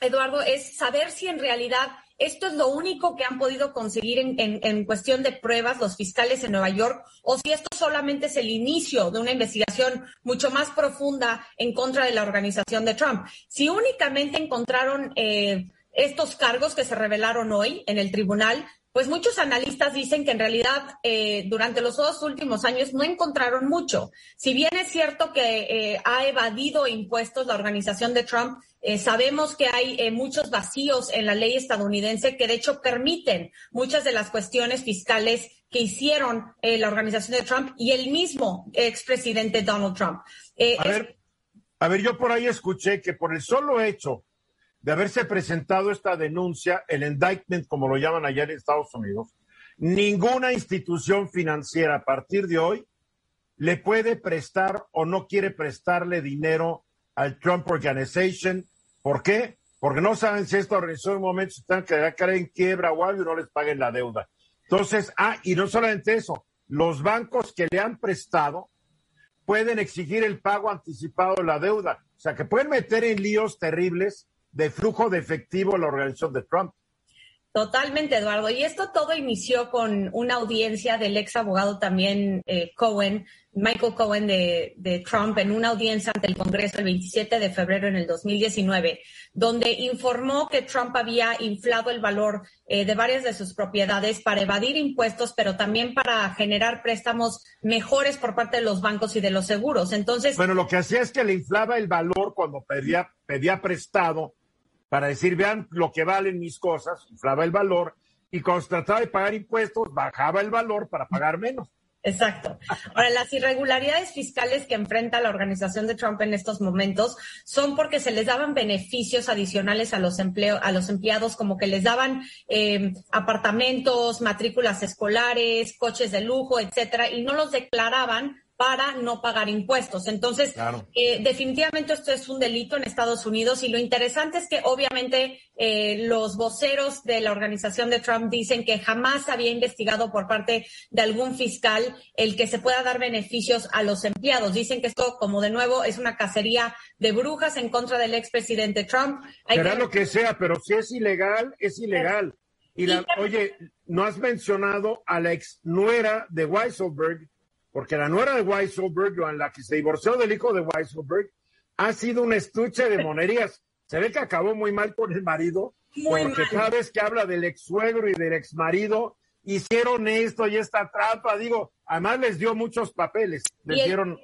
Eduardo, es saber si en realidad esto es lo único que han podido conseguir en, cuestión de pruebas los fiscales en Nueva York o si esto solamente es el inicio de una investigación mucho más profunda en contra de la organización de Trump. Si únicamente encontraron eh, estos cargos que se revelaron hoy en el tribunal, pues muchos analistas dicen que en realidad eh, durante los dos últimos años no encontraron mucho. Si bien es cierto que eh, ha evadido impuestos la organización de Trump, eh, sabemos que hay muchos vacíos en la ley estadounidense que de hecho permiten muchas de las cuestiones fiscales que hicieron la organización de Trump y el mismo expresidente Donald Trump. a, ver, a ver, yo por ahí escuché que por el solo hecho de haberse presentado esta denuncia, el indictment, como lo llaman allá en Estados Unidos, ninguna institución financiera a partir de hoy le puede prestar o no quiere prestarle dinero al Trump Organization. ¿Por qué? Porque no saben si esta organización en un momento se están a caer en quiebra o algo y no les paguen la deuda. Entonces, ah, y no solamente eso, los bancos que le han prestado pueden exigir el pago anticipado de la deuda. O sea, que pueden meter en líos terribles de flujo de efectivo la organización de Trump. Totalmente, Eduardo. Y esto todo inició con una audiencia del ex abogado también eh, Cohen, Michael Cohen de, Trump, en una audiencia ante el Congreso el 27 de febrero en el 2019, donde informó que Trump había inflado el valor eh, de varias de sus propiedades para evadir impuestos, pero también para generar préstamos mejores por parte de los bancos y de los seguros. Entonces. Bueno, lo que hacía es que le inflaba el valor cuando pedía, pedía prestado para decir, vean lo que valen mis cosas, inflaba el valor, y cuando se trataba de pagar impuestos, bajaba el valor para pagar menos. Exacto. Ahora, las irregularidades fiscales que enfrenta la organización de Trump en estos momentos son porque se les daban beneficios adicionales a los, empleo, a los empleados, como que les daban eh, apartamentos, matrículas escolares, coches de lujo, etcétera, y no los declaraban para no pagar impuestos. Entonces, eh, definitivamente esto es un delito en Estados Unidos y lo interesante es que obviamente eh, los voceros de la organización de Trump dicen que jamás había investigado por parte de algún fiscal el que se pueda dar beneficios a los empleados. Dicen que esto, como de nuevo, es una cacería de brujas en contra del expresidente Trump. Será lo que sea, pero si es ilegal, es ilegal. Y, la, oye, no has mencionado a la ex nuera de Weisselberg, porque la nuera de Weisselberg, la que se divorció del hijo de Weisselberg, ha sido un estuche de monerías. Se ve que acabó muy mal con el marido, porque cada vez que habla del ex suegro y del ex marido, hicieron esto y esta trampa. Digo, además les dio muchos papeles, les dieron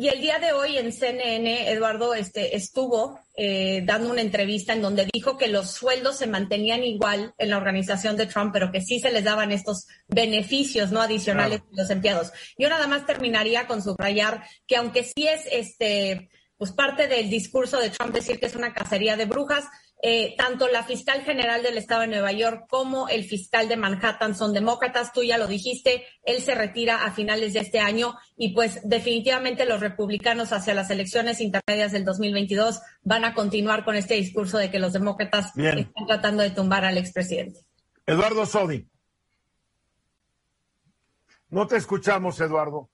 y el día de hoy en CNN, Eduardo este, estuvo eh, dando una entrevista en donde dijo que los sueldos se mantenían igual en la organización de Trump, pero que sí se les daban estos beneficios no adicionales a los empleados. Yo nada más terminaría con subrayar que aunque sí es este pues parte del discurso de Trump decir que es una cacería de brujas, eh, tanto la fiscal general del estado de Nueva York como el fiscal de Manhattan son demócratas. Tú ya lo dijiste, él se retira a finales de este año y pues definitivamente los republicanos hacia las elecciones intermedias del 2022 van a continuar con este discurso de que los demócratas están tratando de tumbar al expresidente. Eduardo Sodi. No te escuchamos, Eduardo.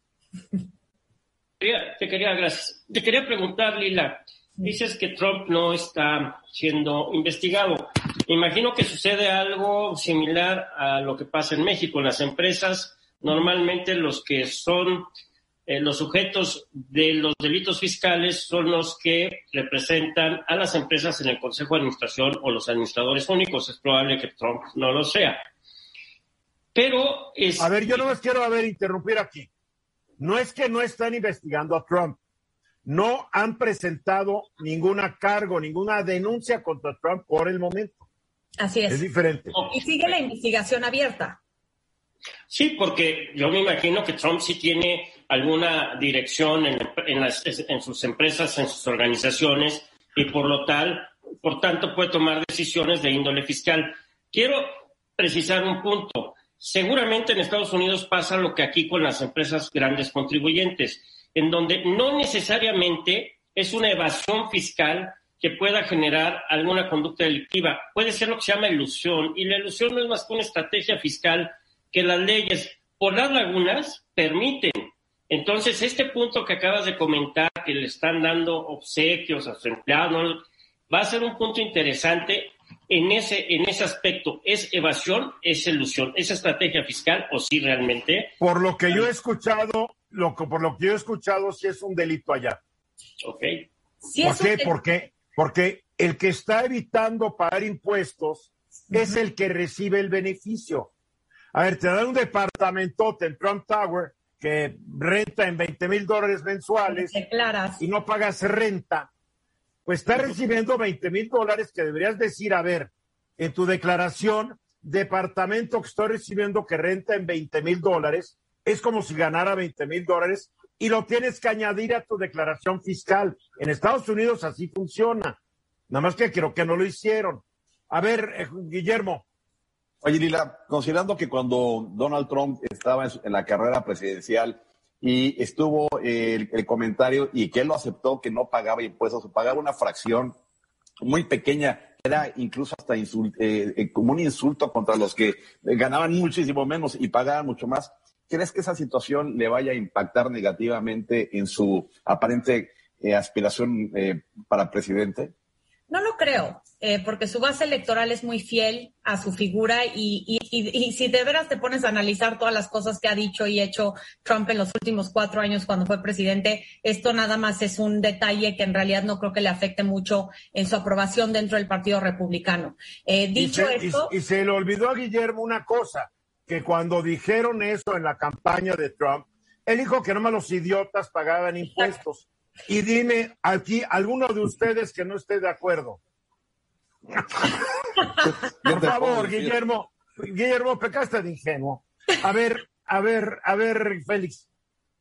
Te quería, gracias. Te quería preguntar, Lila, Dices que Trump no está siendo investigado. imagino que sucede algo similar a lo que pasa en México. En las empresas, normalmente los que son eh, los sujetos de los delitos fiscales son los que representan a las empresas en el Consejo de Administración o los administradores únicos. Es probable que Trump no lo sea. Pero es... A ver, yo no les quiero a ver interrumpir aquí. No es que no están investigando a Trump no han presentado ninguna cargo, ninguna denuncia contra Trump por el momento. Así es. Es diferente. Y sigue la investigación abierta. Sí, porque yo me imagino que Trump sí tiene alguna dirección en, en, las, en sus empresas, en sus organizaciones, y por lo tal, por tanto puede tomar decisiones de índole fiscal. Quiero precisar un punto. Seguramente en Estados Unidos pasa lo que aquí con las empresas grandes contribuyentes, en donde no necesariamente es una evasión fiscal que pueda generar alguna conducta delictiva. Puede ser lo que se llama ilusión, y la ilusión no es más que una estrategia fiscal que las leyes, por las lagunas, permiten. Entonces, este punto que acabas de comentar, que le están dando obsequios a su empleado, va a ser un punto interesante en ese, en ese aspecto. ¿Es evasión? ¿Es ilusión? ¿Es estrategia fiscal o sí realmente? Por lo que yo he escuchado, lo por lo que yo he escuchado, sí es un delito allá. Ok. ¿Por qué? Porque, porque el que está evitando pagar impuestos es el que recibe el beneficio. A ver, te dan un departamento en Trump Tower que renta en 20 mil dólares mensuales y no pagas renta, pues estás recibiendo 20 mil dólares que deberías decir, a ver, en tu declaración, departamento que estoy recibiendo que renta en 20 mil dólares, es como si ganara 20 mil dólares y lo tienes que añadir a tu declaración fiscal. En Estados Unidos así funciona. Nada más que creo que no lo hicieron. A ver, eh, Guillermo. Oye, Lila, considerando que cuando Donald Trump estaba en, la carrera presidencial y estuvo el, comentario y que él lo aceptó que no pagaba impuestos, pagaba una fracción muy pequeña, era incluso hasta eh, eh, como un insulto contra los que ganaban muchísimo menos y pagaban mucho más. ¿Crees que esa situación le vaya a impactar negativamente en su aparente eh, aspiración para presidente? No lo creo, eh, porque su base electoral es muy fiel a su figura y, y, y, si de veras te pones a analizar todas las cosas que ha dicho y hecho Trump en los últimos cuatro años cuando fue presidente, esto nada más es un detalle que en realidad no creo que le afecte mucho en su aprobación dentro del Partido Republicano. Eh, dicho esto... Y, se le olvidó a Guillermo una cosa, que cuando dijeron eso en la campaña de Trump, él dijo que nomás los idiotas pagaban impuestos. Y dime aquí, alguno de ustedes que no esté de acuerdo. Por favor, Guillermo, Guillermo, pecaste de ingenuo. A ver, a ver, a ver, Félix.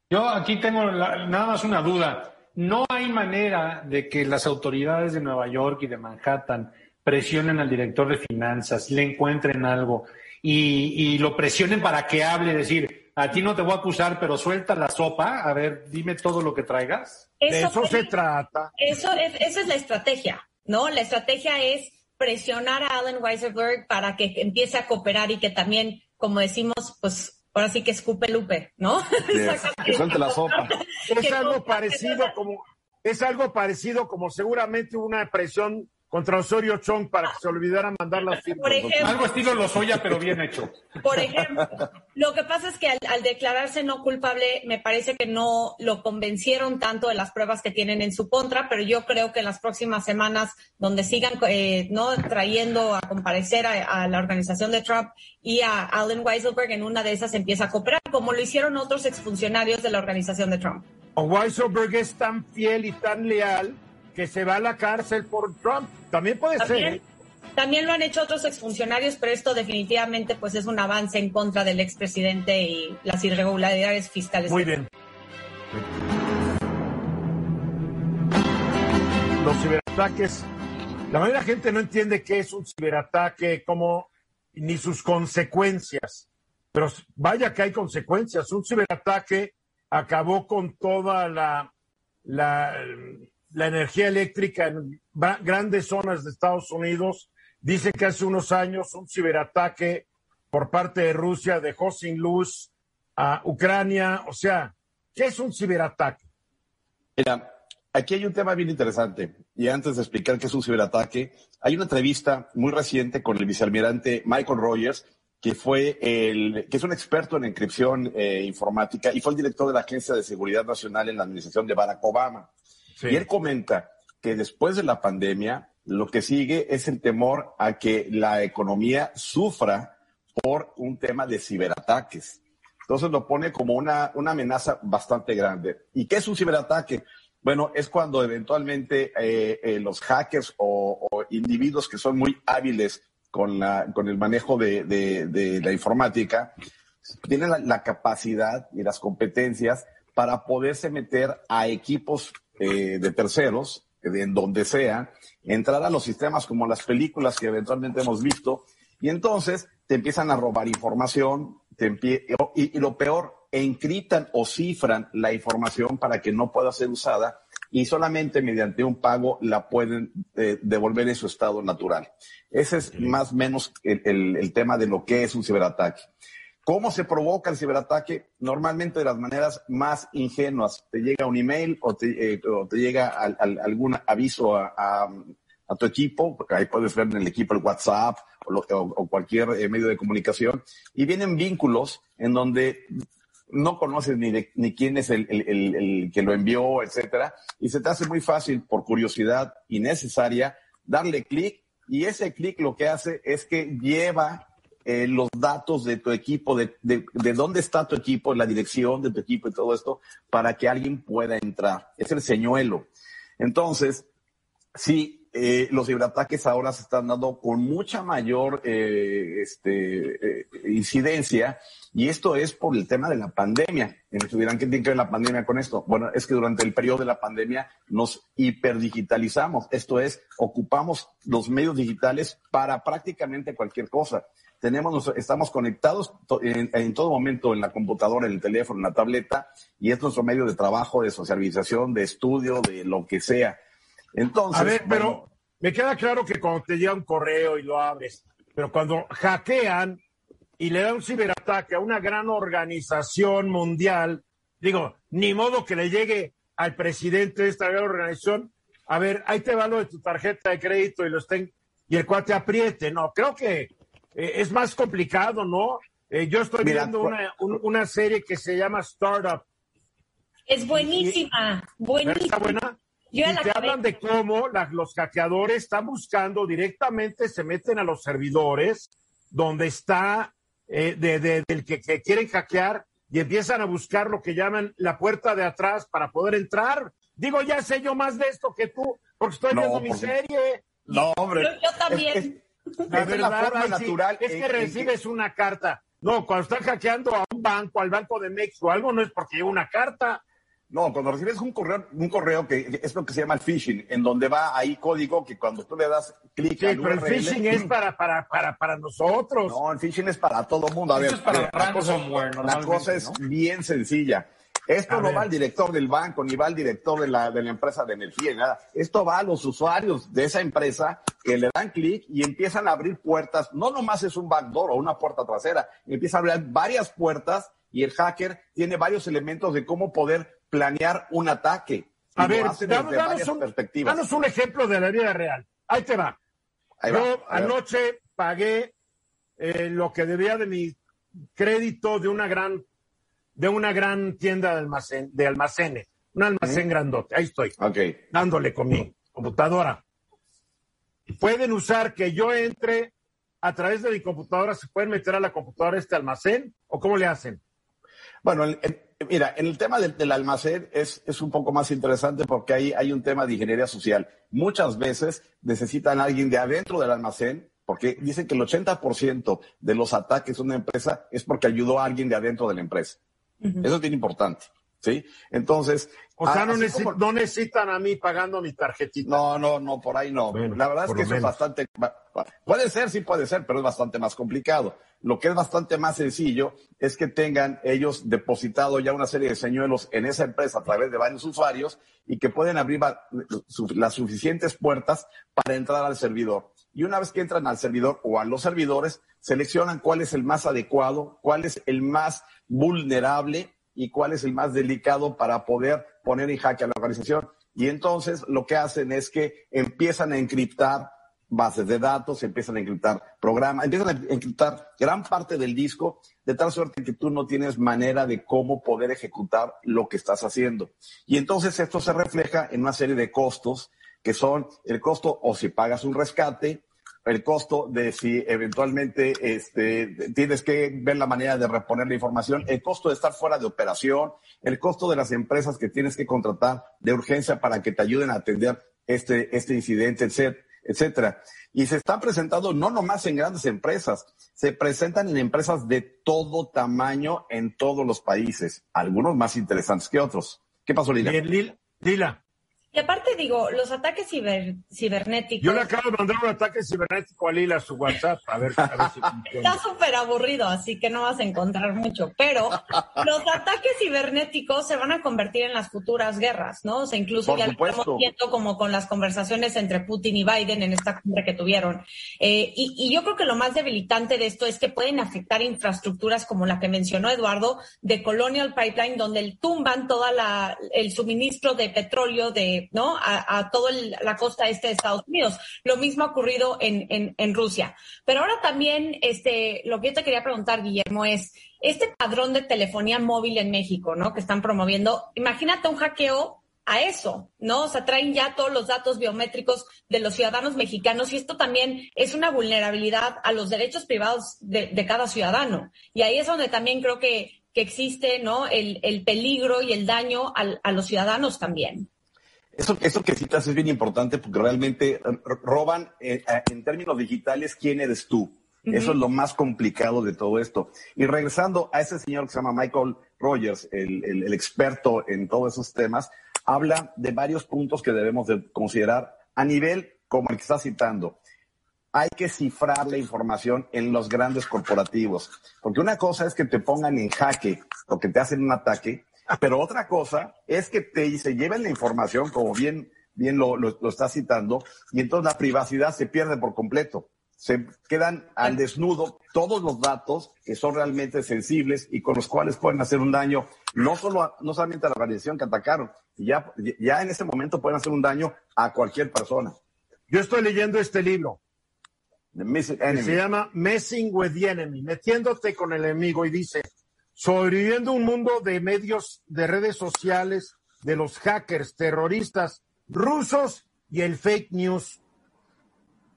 Yo aquí tengo nada más una duda. No hay manera de que las autoridades de Nueva York y de Manhattan presionen al director de finanzas, le encuentren algo y, y lo presionen para que hable, decir, a ti no te voy a acusar, pero suelta la sopa, a ver, dime todo lo que traigas. de eso se trata. Eso es, esa es la estrategia, ¿no? La estrategia es presionar a Alan Weiselberg para que empiece a cooperar y que también, como decimos, pues ahora sí que escupe Lupe, ¿no? que suelte la sopa. Es algo parecido como, es algo parecido como seguramente una presión contra Osorio Chong para que se olvidara mandar las firmas. Algo estilo Lozoya, pero bien hecho. Por ejemplo, lo que pasa es que al, declararse no culpable, me parece que no lo convencieron tanto de las pruebas que tienen en su contra, pero yo creo que en las próximas semanas, donde sigan eh, no trayendo a comparecer a, la organización de Trump y a Allen Weiselberg, en una de esas empieza a cooperar, como lo hicieron otros exfuncionarios de la organización de Trump. O Weiselberg es tan fiel y tan leal que se va a la cárcel por Trump. También puede ser. ¿eh? También lo han hecho otros exfuncionarios, pero esto definitivamente pues es un avance en contra del expresidente y las irregularidades fiscales. Muy bien. Los ciberataques, la mayoría de la gente no entiende qué es un ciberataque, cómo, ni sus consecuencias. Pero vaya que hay consecuencias. Un ciberataque acabó con toda la, la la energía eléctrica en grandes zonas de Estados Unidos. Dice que hace unos años un ciberataque por parte de Rusia dejó sin luz a Ucrania. O sea, ¿qué es un ciberataque? Mira, aquí hay un tema bien interesante. Y antes de explicar qué es un ciberataque, hay una entrevista muy reciente con el vicealmirante Michael Rogers, que fue el, que es un experto en encripción eh, informática y fue el director de la Agencia de Seguridad Nacional en la administración de Barack Obama. Y él comenta que después de la pandemia, lo que sigue es el temor a que la economía sufra por un tema de ciberataques. Entonces lo pone como una, una amenaza bastante grande. ¿Y qué es un ciberataque? Bueno, es cuando eventualmente eh, eh, los hackers o, individuos que son muy hábiles con, la, con el manejo de, de, la informática, tienen la, capacidad y las competencias para poderse meter a equipos eh, de terceros, en donde sea, entrar a los sistemas como las películas que eventualmente hemos visto, y entonces te empiezan a robar información, te y, y, lo peor, encriptan o cifran la información para que no pueda ser usada y solamente mediante un pago la pueden eh, devolver en su estado natural. Ese es más o menos el, el, tema de lo que es un ciberataque. ¿Cómo se provoca el ciberataque? Normalmente de las maneras más ingenuas. Te llega un email o te, eh, o te llega algún aviso a, a, tu equipo, porque ahí puedes ver en el equipo el WhatsApp o, o cualquier eh, medio de comunicación, y vienen vínculos en donde no conoces ni, ni quién es el, el, que lo envió, etcétera, y se te hace muy fácil, por curiosidad innecesaria, darle clic, y ese clic lo que hace es que lleva eh, los datos de tu equipo, de, de, de, dónde está tu equipo, la dirección de tu equipo y todo esto, para que alguien pueda entrar. Es el señuelo. Entonces, sí, eh, los ciberataques ahora se están dando con mucha mayor eh, este, eh, incidencia y esto es por el tema de la pandemia. ¿qué tiene que ver la pandemia con esto? Bueno, es que durante el periodo de la pandemia nos hiperdigitalizamos, esto es, ocupamos los medios digitales para prácticamente cualquier cosa. Tenemos, estamos conectados en, en todo momento en la computadora, en el teléfono, en la tableta, y es nuestro medio de trabajo, de socialización, de estudio, de lo que sea. Entonces. A ver, pero me queda claro que cuando te llega un correo y lo abres, pero cuando hackean y le dan un ciberataque a una gran organización mundial, digo, ni modo que le llegue al presidente de esta gran organización, a ver, ahí te va lo de tu tarjeta de crédito y lo estén, y el cual te apriete. No, creo que eh, es más complicado, ¿no? Eh, yo estoy viendo una, una, serie que se llama Startup. Es buenísima, buenísima. ¿Está buena? y te hablan de cómo los hackeadores están buscando directamente, se meten a los servidores donde está eh, de, del que, quieren hackear y empiezan a buscar lo que llaman la puerta de atrás para poder entrar. Digo, ya sé yo más de esto que tú, porque estoy viendo mi serie. No, hombre. Yo, también. La verdad, natural. es que recibes una carta. No, cuando están hackeando a un banco, al Banco de México, algo no es porque lleva una carta no, cuando recibes un correo, un correo que es lo que se llama el phishing, en donde va ahí código que cuando tú le das clic sí, pero el phishing es para, para, para, para nosotros. No, el phishing es para todo el mundo. A ver, es para la, cosa, la cosa es bien sencilla. Esto no va al director del banco, ni va al director de la, de la empresa de energía, nada. Esto va a los usuarios de esa empresa que le dan clic y empiezan a abrir puertas. No nomás es un backdoor o una puerta trasera, empieza a abrir varias puertas y el hacker tiene varios elementos de cómo poder planear un ataque. A ver, danos, un, un, ejemplo de la vida real. Ahí te va. Yo anoche pagué eh, lo que debía de mi crédito de una gran de una gran tienda de almacén de almacenes, un almacén grandote. Ahí estoy. Dándole con mi computadora. Pueden usar que yo entre a través de mi computadora, se pueden meter a la computadora este almacén o cómo le hacen? Bueno, mira, en el tema del, almacén es, es, un poco más interesante porque ahí hay un tema de ingeniería social. Muchas veces necesitan a alguien de adentro del almacén, porque dicen que el 80% de los ataques de una empresa es porque ayudó a alguien de adentro de la empresa. Eso es bien importante. ¿sí? Entonces. O sea, no, no, necesitan a mí pagando mi tarjetita. No, no, no, por ahí no. la verdad es que eso es bastante. Puede ser, sí puede ser, pero es bastante más complicado. Lo que es bastante más sencillo es que tengan ellos depositado ya una serie de señuelos en esa empresa a través de varios usuarios y que pueden abrir las suficientes puertas para entrar al servidor. Y una vez que entran al servidor o a los servidores, seleccionan cuál es el más adecuado, cuál es el más vulnerable y cuál es el más delicado para poder poner en jaque a la organización. Y entonces lo que hacen es que empiezan a encriptar bases de datos, empiezan a encriptar programas, empiezan a encriptar gran parte del disco, de tal suerte que tú no tienes manera de cómo poder ejecutar lo que estás haciendo. Y entonces esto se refleja en una serie de costos, que son el costo o si pagas un rescate, el costo de si eventualmente este, tienes que ver la manera de reponer la información, el costo de estar fuera de operación, el costo de las empresas que tienes que contratar de urgencia para que te ayuden a atender este, este incidente, etc. etcétera. Y se están presentando no nomás en grandes empresas, se presentan en empresas de todo tamaño en todos los países, algunos más interesantes que otros. ¿Qué pasó, Lila? Bien, Lila. Y aparte digo, los ataques cibernéticos. Yo le acabo de mandar un ataque cibernético a Lila a su WhatsApp, a ver, si Está súper aburrido, así que no vas a encontrar mucho. Pero los ataques cibernéticos se van a convertir en las futuras guerras, ¿no? O sea, incluso ya lo estamos viendo como con las conversaciones entre Putin y Biden en esta cumbre que tuvieron. Eh, y, y yo creo que lo más debilitante de esto es que pueden afectar infraestructuras como la que mencionó Eduardo, de Colonial Pipeline, donde tumban toda la el suministro de petróleo de ¿no? A, toda la costa este de Estados Unidos. Lo mismo ha ocurrido en, en, Rusia. Pero ahora también, este, lo que yo te quería preguntar, Guillermo, es este padrón de telefonía móvil en México, ¿no? Que están promoviendo. Imagínate un hackeo a eso, ¿no? O sea, traen ya todos los datos biométricos de los ciudadanos mexicanos y esto también es una vulnerabilidad a los derechos privados de, cada ciudadano. Y ahí es donde también creo que, que existe, ¿no? El, el, peligro y el daño a los ciudadanos también. Eso, eso que citas es bien importante porque realmente eh, roban eh, en términos digitales quién eres tú. Eso es lo más complicado de todo esto. Y regresando a ese señor que se llama Michael Rogers, el, el, experto en todos esos temas, habla de varios puntos que debemos de considerar a nivel como el que está citando. Hay que cifrar la información en los grandes corporativos, porque una cosa es que te pongan en jaque o que te hacen un ataque, pero otra cosa es que te se lleven la información, como bien, bien lo, lo, está citando, y entonces la privacidad se pierde por completo. Se quedan al desnudo todos los datos que son realmente sensibles y con los cuales pueden hacer un daño, no solo no solamente a la organización que atacaron, ya, ya en ese momento pueden hacer un daño a cualquier persona. Yo estoy leyendo este libro. se llama Messing with the Enemy, metiéndote con el enemigo, y dice, sobreviviendo un mundo de medios, de redes sociales, de los hackers, terroristas rusos y el fake news.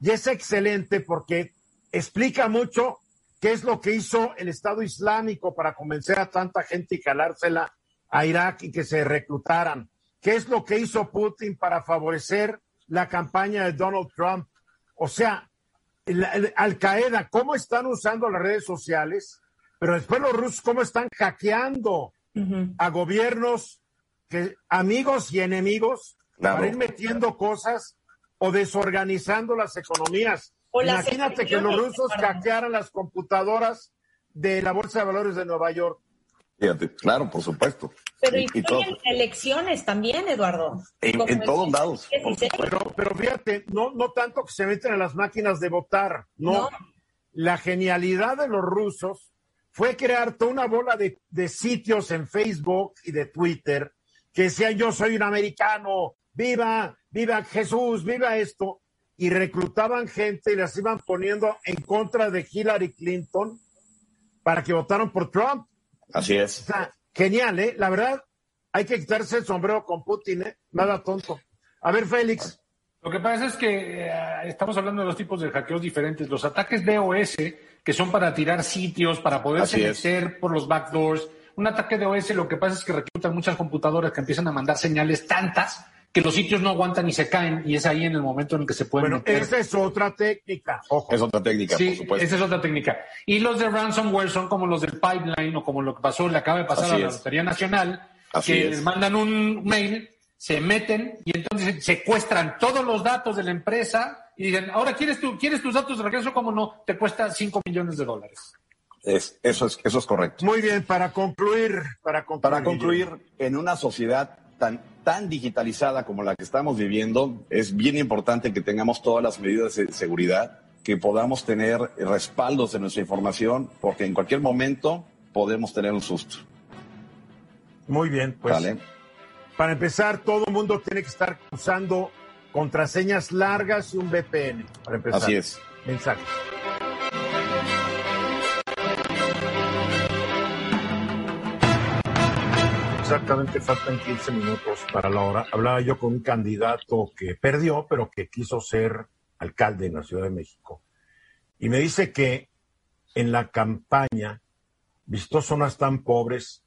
Y es excelente porque explica mucho qué es lo que hizo el Estado Islámico para convencer a tanta gente y calársela a Irak y que se reclutaran. ¿Qué es lo que hizo Putin para favorecer la campaña de Donald Trump? O sea, Al Qaeda, ¿cómo están usando las redes sociales? Pero después los rusos, ¿cómo están hackeando a gobiernos, que, amigos y enemigos, para ir metiendo cosas o desorganizando las economías? Imagínate que los rusos hackearan las computadoras de la Bolsa de Valores de Nueva York. Fíjate, claro, por supuesto. Pero y, elecciones también, Eduardo. En, todos lados. Pero, pero fíjate, no, no tanto que se meten a las máquinas de votar, no. La genialidad de los rusos fue crear toda una bola de, sitios en Facebook y de Twitter que decían yo soy un americano, viva, viva Jesús, viva esto, y reclutaban gente y las iban poniendo en contra de Hillary Clinton para que votaran por Trump. Así es. genial, ¿eh? La verdad, hay que quitarse el sombrero con Putin, ¿eh? Nada tonto. A ver, Félix. Lo que pasa es que eh, estamos hablando de dos tipos de hackeos diferentes. Los ataques DOS que son para tirar sitios, para poderse meter por los backdoors. Un ataque de OS lo que pasa es que reclutan muchas computadoras que empiezan a mandar señales tantas que los sitios no aguantan y se caen y es ahí en el momento en el que se pueden bueno, Esa es otra técnica. Ojo. Es otra técnica, sí, por supuesto. Esa es otra técnica. Y los de ransomware son como los del pipeline o como lo que pasó, le acaba de pasar a la Lotería Nacional, que les mandan un mail, se meten y entonces secuestran todos los datos de la empresa y dicen, ahora quieres, tú, quieres tus datos de regreso, como no, te cuesta 5 millones de dólares. Es, eso, es, eso es correcto. Muy bien, para concluir, para concluir, para concluir en una sociedad tan, tan digitalizada como la que estamos viviendo, es bien importante que tengamos todas las medidas de seguridad, que podamos tener respaldos de nuestra información, porque en cualquier momento podemos tener un susto. Muy bien, pues. Para empezar, todo el mundo tiene que estar usando contraseñas largas y un VPN, para empezar. Así es. Mensajes. Exactamente, faltan 15 minutos para la hora. Hablaba yo con un candidato que perdió, pero que quiso ser alcalde en la Ciudad de México. Y me dice que en la campaña visitó zonas tan pobres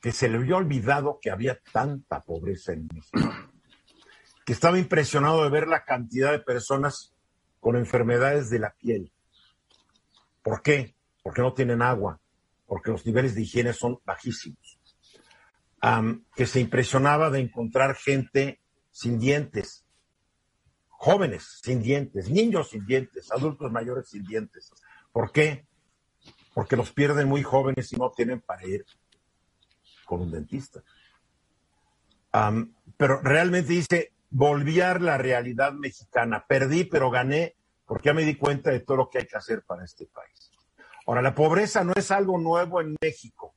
que se le había olvidado que había tanta pobreza en México estaba impresionado de ver la cantidad de personas con enfermedades de la piel. ¿Por qué? Porque no tienen agua, porque los niveles de higiene son bajísimos. que se impresionaba de encontrar gente sin dientes, jóvenes sin dientes, niños sin dientes, adultos mayores sin dientes. ¿Por qué? Porque los pierden muy jóvenes y no tienen para ir con un dentista. pero realmente dice, volví a la realidad mexicana. Perdí, pero gané porque ya me di cuenta de todo lo que hay que hacer para este país. Ahora, la pobreza no es algo nuevo en México.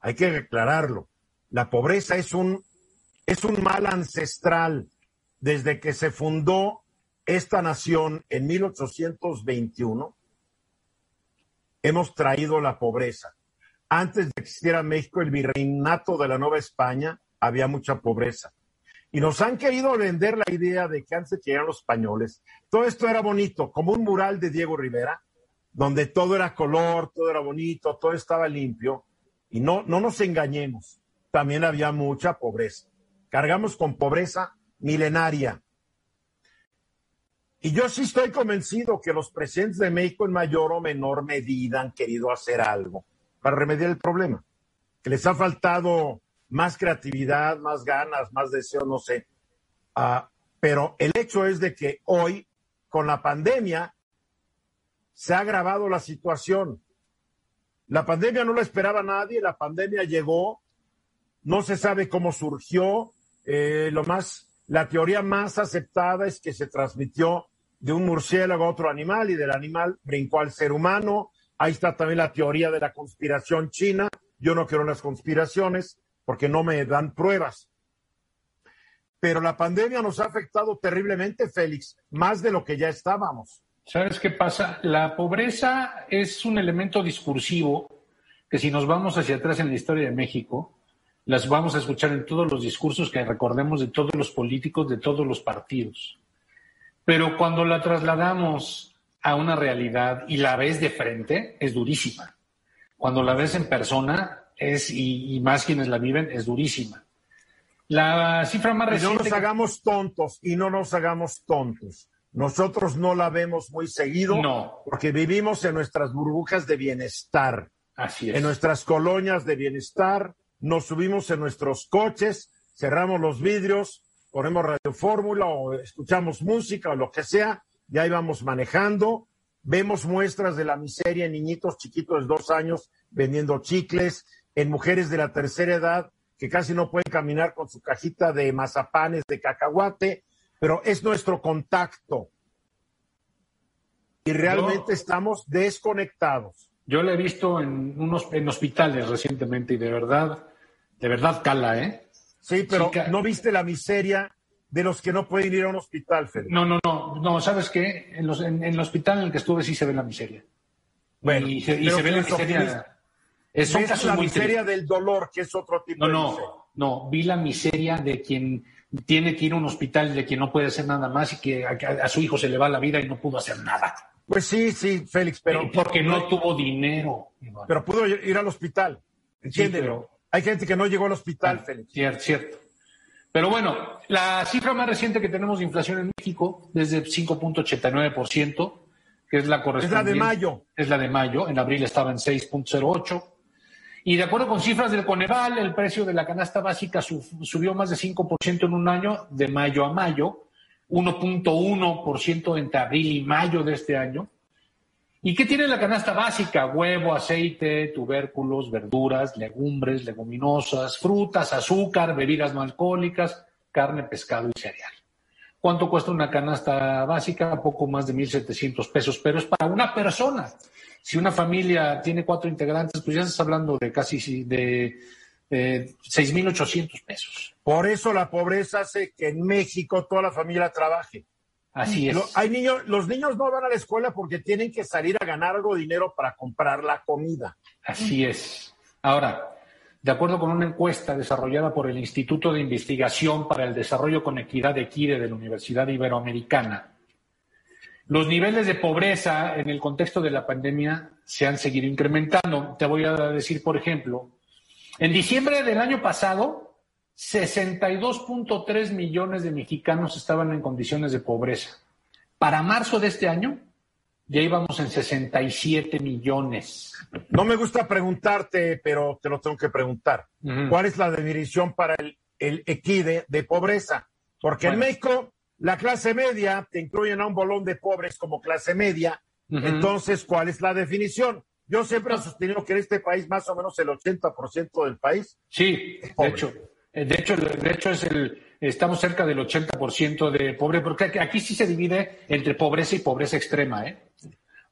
Hay que aclararlo. La pobreza es un, es un mal ancestral. Desde que se fundó esta nación en 1821, hemos traído la pobreza. Antes de que existiera México, el virreinato de la Nueva España, había mucha pobreza. Y nos han querido vender la idea de que antes que los españoles, todo esto era bonito, como un mural de Diego Rivera, donde todo era color, todo era bonito, todo estaba limpio. Y no, no nos engañemos, también había mucha pobreza. Cargamos con pobreza milenaria. Y yo sí estoy convencido que los presidentes de México en mayor o menor medida han querido hacer algo para remediar el problema, que les ha faltado más creatividad, más ganas, más deseo, no sé. Ah, pero el hecho es de que hoy, con la pandemia, se ha agravado la situación. La pandemia no la esperaba nadie, la pandemia llegó, no se sabe cómo surgió. Eh, lo más, la teoría más aceptada es que se transmitió de un murciélago a otro animal y del animal brincó al ser humano. Ahí está también la teoría de la conspiración china. Yo no quiero las conspiraciones porque no me dan pruebas. Pero la pandemia nos ha afectado terriblemente, Félix, más de lo que ya estábamos. ¿Sabes qué pasa? La pobreza es un elemento discursivo que si nos vamos hacia atrás en la historia de México, las vamos a escuchar en todos los discursos que recordemos de todos los políticos, de todos los partidos. Pero cuando la trasladamos a una realidad y la ves de frente, es durísima. Cuando la ves en persona, es, y, más quienes la viven, es durísima. La cifra más reciente. no nos hagamos tontos y no nos hagamos tontos. Nosotros no la vemos muy seguido no. porque vivimos en nuestras burbujas de bienestar. Así es. En nuestras colonias de bienestar, nos subimos en nuestros coches, cerramos los vidrios, ponemos radio fórmula o escuchamos música o lo que sea, y ahí vamos manejando. Vemos muestras de la miseria en niñitos chiquitos de dos años vendiendo chicles, en mujeres de la tercera edad que casi no pueden caminar con su cajita de mazapanes de cacahuate, pero es nuestro contacto. Y realmente estamos desconectados. Yo lo he visto en unos en hospitales recientemente y de verdad, de verdad cala, ¿eh? Sí, pero no viste la miseria de los que no pueden ir a un hospital, Fede. No, no, no, no, ¿sabes qué? En, los, en, el hospital en el que estuve sí se ve la miseria. Bueno, y se, y se ve la miseria. Es la miseria del dolor, que es otro tipo no, de No, no, vi la miseria de quien tiene que ir a un hospital, de quien no puede hacer nada más y que a, su hijo se le va la vida y no pudo hacer nada. Pues sí, sí, Félix, pero... porque no tuvo dinero. Pero pudo ir al hospital, entiéndelo. Hay gente que no llegó al hospital, Félix. Cierto, cierto. Pero bueno, la cifra más reciente que tenemos de inflación en México es de 5.89%, que es la correspondiente. Es la de mayo. Es la de mayo. En abril estaba en 6.08. Y de acuerdo con cifras del Coneval, el precio de la canasta básica subió más de 5% en un año, de mayo a mayo, 1.1% entre abril y mayo de este año. ¿Y qué tiene la canasta básica? Huevo, aceite, tubérculos, verduras, legumbres, leguminosas, frutas, azúcar, bebidas no alcohólicas, carne, pescado y cereal. ¿Cuánto cuesta una canasta básica? Poco más de 1.700 pesos, pero es para una persona. Si una familia tiene cuatro integrantes, pues ya estás hablando de casi de eh, 6.800 pesos. Por eso la pobreza hace que en México toda la familia trabaje. Así es. hay niños, los niños no van a la escuela porque tienen que salir a ganar algo de dinero para comprar la comida. Así es. Ahora, de acuerdo con una encuesta desarrollada por el Instituto de Investigación para el Desarrollo con Equidad de Quire de la Universidad Iberoamericana, los niveles de pobreza en el contexto de la pandemia se han seguido incrementando. Te voy a decir, por ejemplo, en diciembre del año pasado, 62.3 millones de mexicanos estaban en condiciones de pobreza. Para marzo de este año, ya íbamos en 67 millones. No me gusta preguntarte, pero te lo tengo que preguntar. ¿Cuál es la definición para el, el equide de pobreza? Porque en México, la clase media te incluyen a un bolón de pobres como clase media. Entonces, ¿cuál es la definición? Yo siempre he sostenido que en este país más o menos el 80% del país. Sí, de hecho, de hecho, de hecho es el, estamos cerca del 80% de pobre, porque aquí sí se divide entre pobreza y pobreza extrema, ¿eh?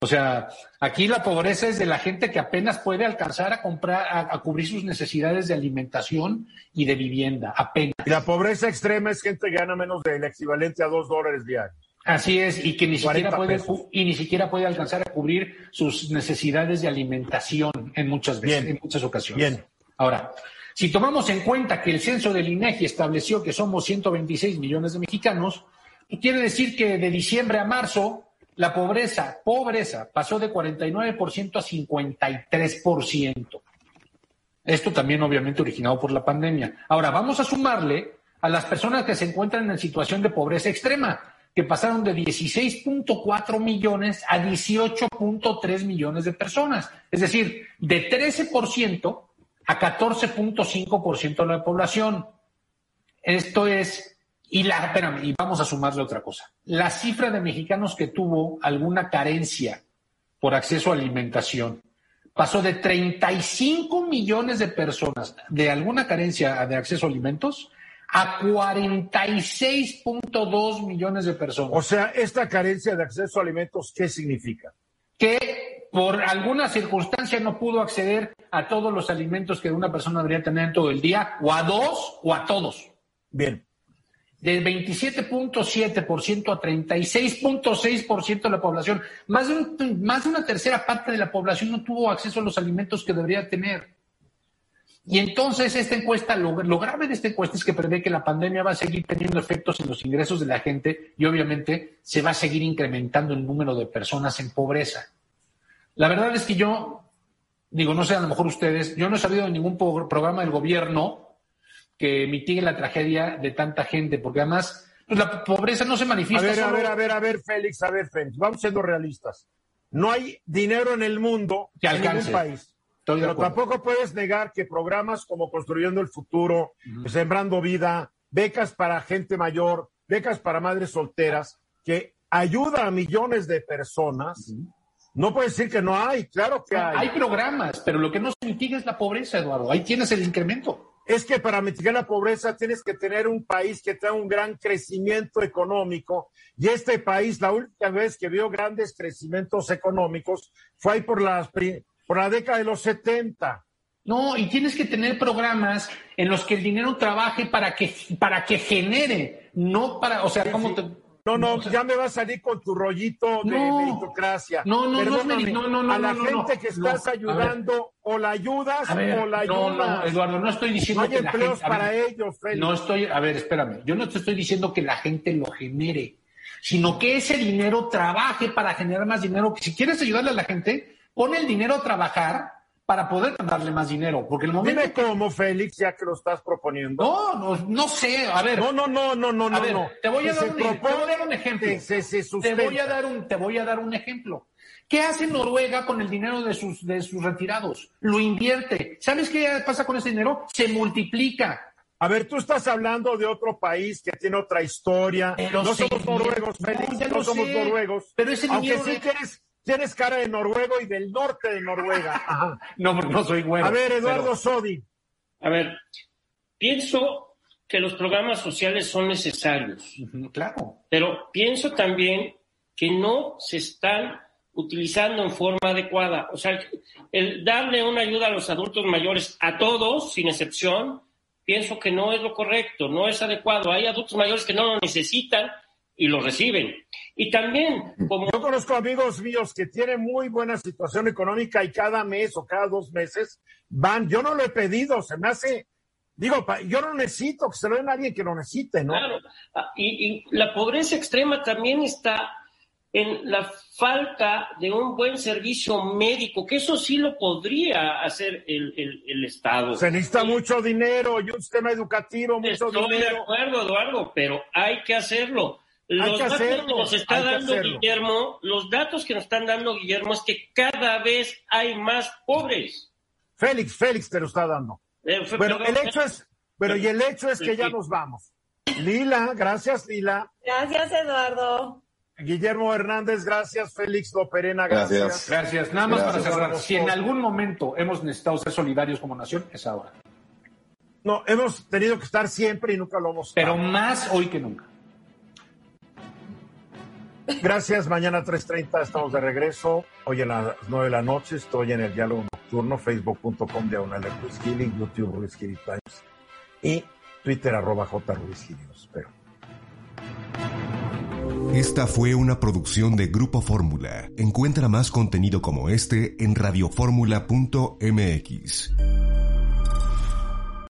O sea, aquí la pobreza es de la gente que apenas puede alcanzar a comprar, a, cubrir sus necesidades de alimentación y de vivienda, apenas. Y la pobreza extrema es gente que gana menos del equivalente a dos dólares diarios. Así es, y que ni siquiera puede, y ni siquiera puede alcanzar a cubrir sus necesidades de alimentación en muchas veces, en muchas ocasiones. Bien. Ahora, si tomamos en cuenta que el censo del INEGI estableció que somos 126 millones de mexicanos, quiere decir que de diciembre a marzo la pobreza, pobreza, pasó de 49% a 53%. Esto también obviamente originado por la pandemia. Ahora, vamos a sumarle a las personas que se encuentran en situación de pobreza extrema, que pasaron de 16.4 millones a 18.3 millones de personas. Es decir, de 13% a 14.5% de la población. Esto es y, la, espérame, y vamos a sumarle otra cosa. La cifra de mexicanos que tuvo alguna carencia por acceso a alimentación pasó de 35 millones de personas de alguna carencia de acceso a alimentos a 46.2 millones de personas. O sea, esta carencia de acceso a alimentos, ¿qué significa? Que por alguna circunstancia no pudo acceder a todos los alimentos que una persona debería tener en todo el día, o a dos, o a todos. Bien del 27.7% a 36.6% de la población. Más de, más de una tercera parte de la población no tuvo acceso a los alimentos que debería tener. Y entonces esta encuesta, lo, grave de esta encuesta es que prevé que la pandemia va a seguir teniendo efectos en los ingresos de la gente y obviamente se va a seguir incrementando el número de personas en pobreza. La verdad es que yo, digo, no sé, a lo mejor ustedes, yo no he sabido de ningún programa del gobierno que mitigue la tragedia de tanta gente, porque además pues, la pobreza no se manifiesta. A ver, a ver, a ver, a ver, Félix, a ver, Félix, vamos siendo realistas. No hay dinero en el mundo, que en ningún país. pero tampoco puedes negar que programas como Construyendo el Futuro, Sembrando Vida, becas para gente mayor, becas para madres solteras, que ayuda a millones de personas, no puedes decir que no hay, claro que hay. Hay programas, pero lo que no se mitiga es la pobreza, Eduardo. Ahí tienes el incremento es que para mitigar la pobreza tienes que tener un país que tenga un gran crecimiento económico. Y este país, la última vez que vio grandes crecimientos económicos fue ahí por, las, por la década de los 70. No, y tienes que tener programas en los que el dinero trabaje para que, para que genere, no para, o sea, como te no, no, ya me va a salir con tu rollito de meritocracia. No, no, no, no, no, A la gente que estás ayudando, o la ayudas o la ayudas. No, no, Eduardo, no estoy diciendo no hay que la gente, para ellos, Félix. No estoy, a ver, espérame. Yo no te estoy diciendo que la gente lo genere, sino que ese dinero trabaje para generar más dinero. Si quieres ayudarle a la gente, pon el dinero a trabajar para poder darle más dinero. Porque el momento. Dime cómo, Félix, ya que lo estás proponiendo. No, no, no sé. A ver. No, no, no, no, no, a ver, no. Te voy a, dar un, te voy a dar un ejemplo. te voy a dar un, te voy a dar un ejemplo. ¿Qué hace Noruega con el dinero de sus, de sus retirados? Lo invierte. ¿Sabes qué pasa con ese dinero? Se multiplica. A ver, tú estás hablando de otro país que tiene otra historia. no somos noruegos, Félix. No, somos noruegos. Pero ese dinero. Aunque sí que eres Tienes cara de noruego y del norte de Noruega. No, no soy bueno. A ver, Eduardo Sodi. A ver, pienso que los programas sociales son necesarios. Claro. Pero pienso también que no se están utilizando en forma adecuada. O sea, el darle una ayuda a los adultos mayores, a todos, sin excepción, pienso que no es lo correcto, no es adecuado. Hay adultos mayores que no lo necesitan y lo reciben. Y también, como... Yo conozco amigos míos que tienen muy buena situación económica y cada mes o cada dos meses van, yo no lo he pedido, se me hace, digo, yo no necesito que se lo den a alguien que lo necesite, ¿no? Claro, ah, y, la pobreza extrema también está en la falta de un buen servicio médico, que eso sí lo podría hacer el, el, Estado. Se necesita mucho dinero y un sistema educativo, mucho dinero. Estoy de acuerdo, Eduardo, pero hay que hacerlo Los datos que nos está dando Guillermo, los datos que nos están dando Guillermo es que cada vez hay más pobres. Félix, Félix te lo está dando. Eh, bueno, el hecho es, pero y el hecho es que ya nos vamos. Lila, gracias Lila. Gracias Eduardo. Guillermo Hernández, gracias. Félix Loperena, gracias. Gracias. gracias. Nada más para cerrar. Si en algún momento hemos necesitado ser solidarios como nación, es ahora. No, hemos tenido que estar siempre y nunca lo hemos Pero más hoy que nunca. Gracias. Mañana 3.30 estamos de regreso. Hoy a las 9 de la noche estoy en el diálogo nocturno, facebook.com diagonal Ruiz YouTube Ruiz Times y Twitter arroba J. Esta fue una producción de Grupo Fórmula. Encuentra más contenido como este en radioformula.mx.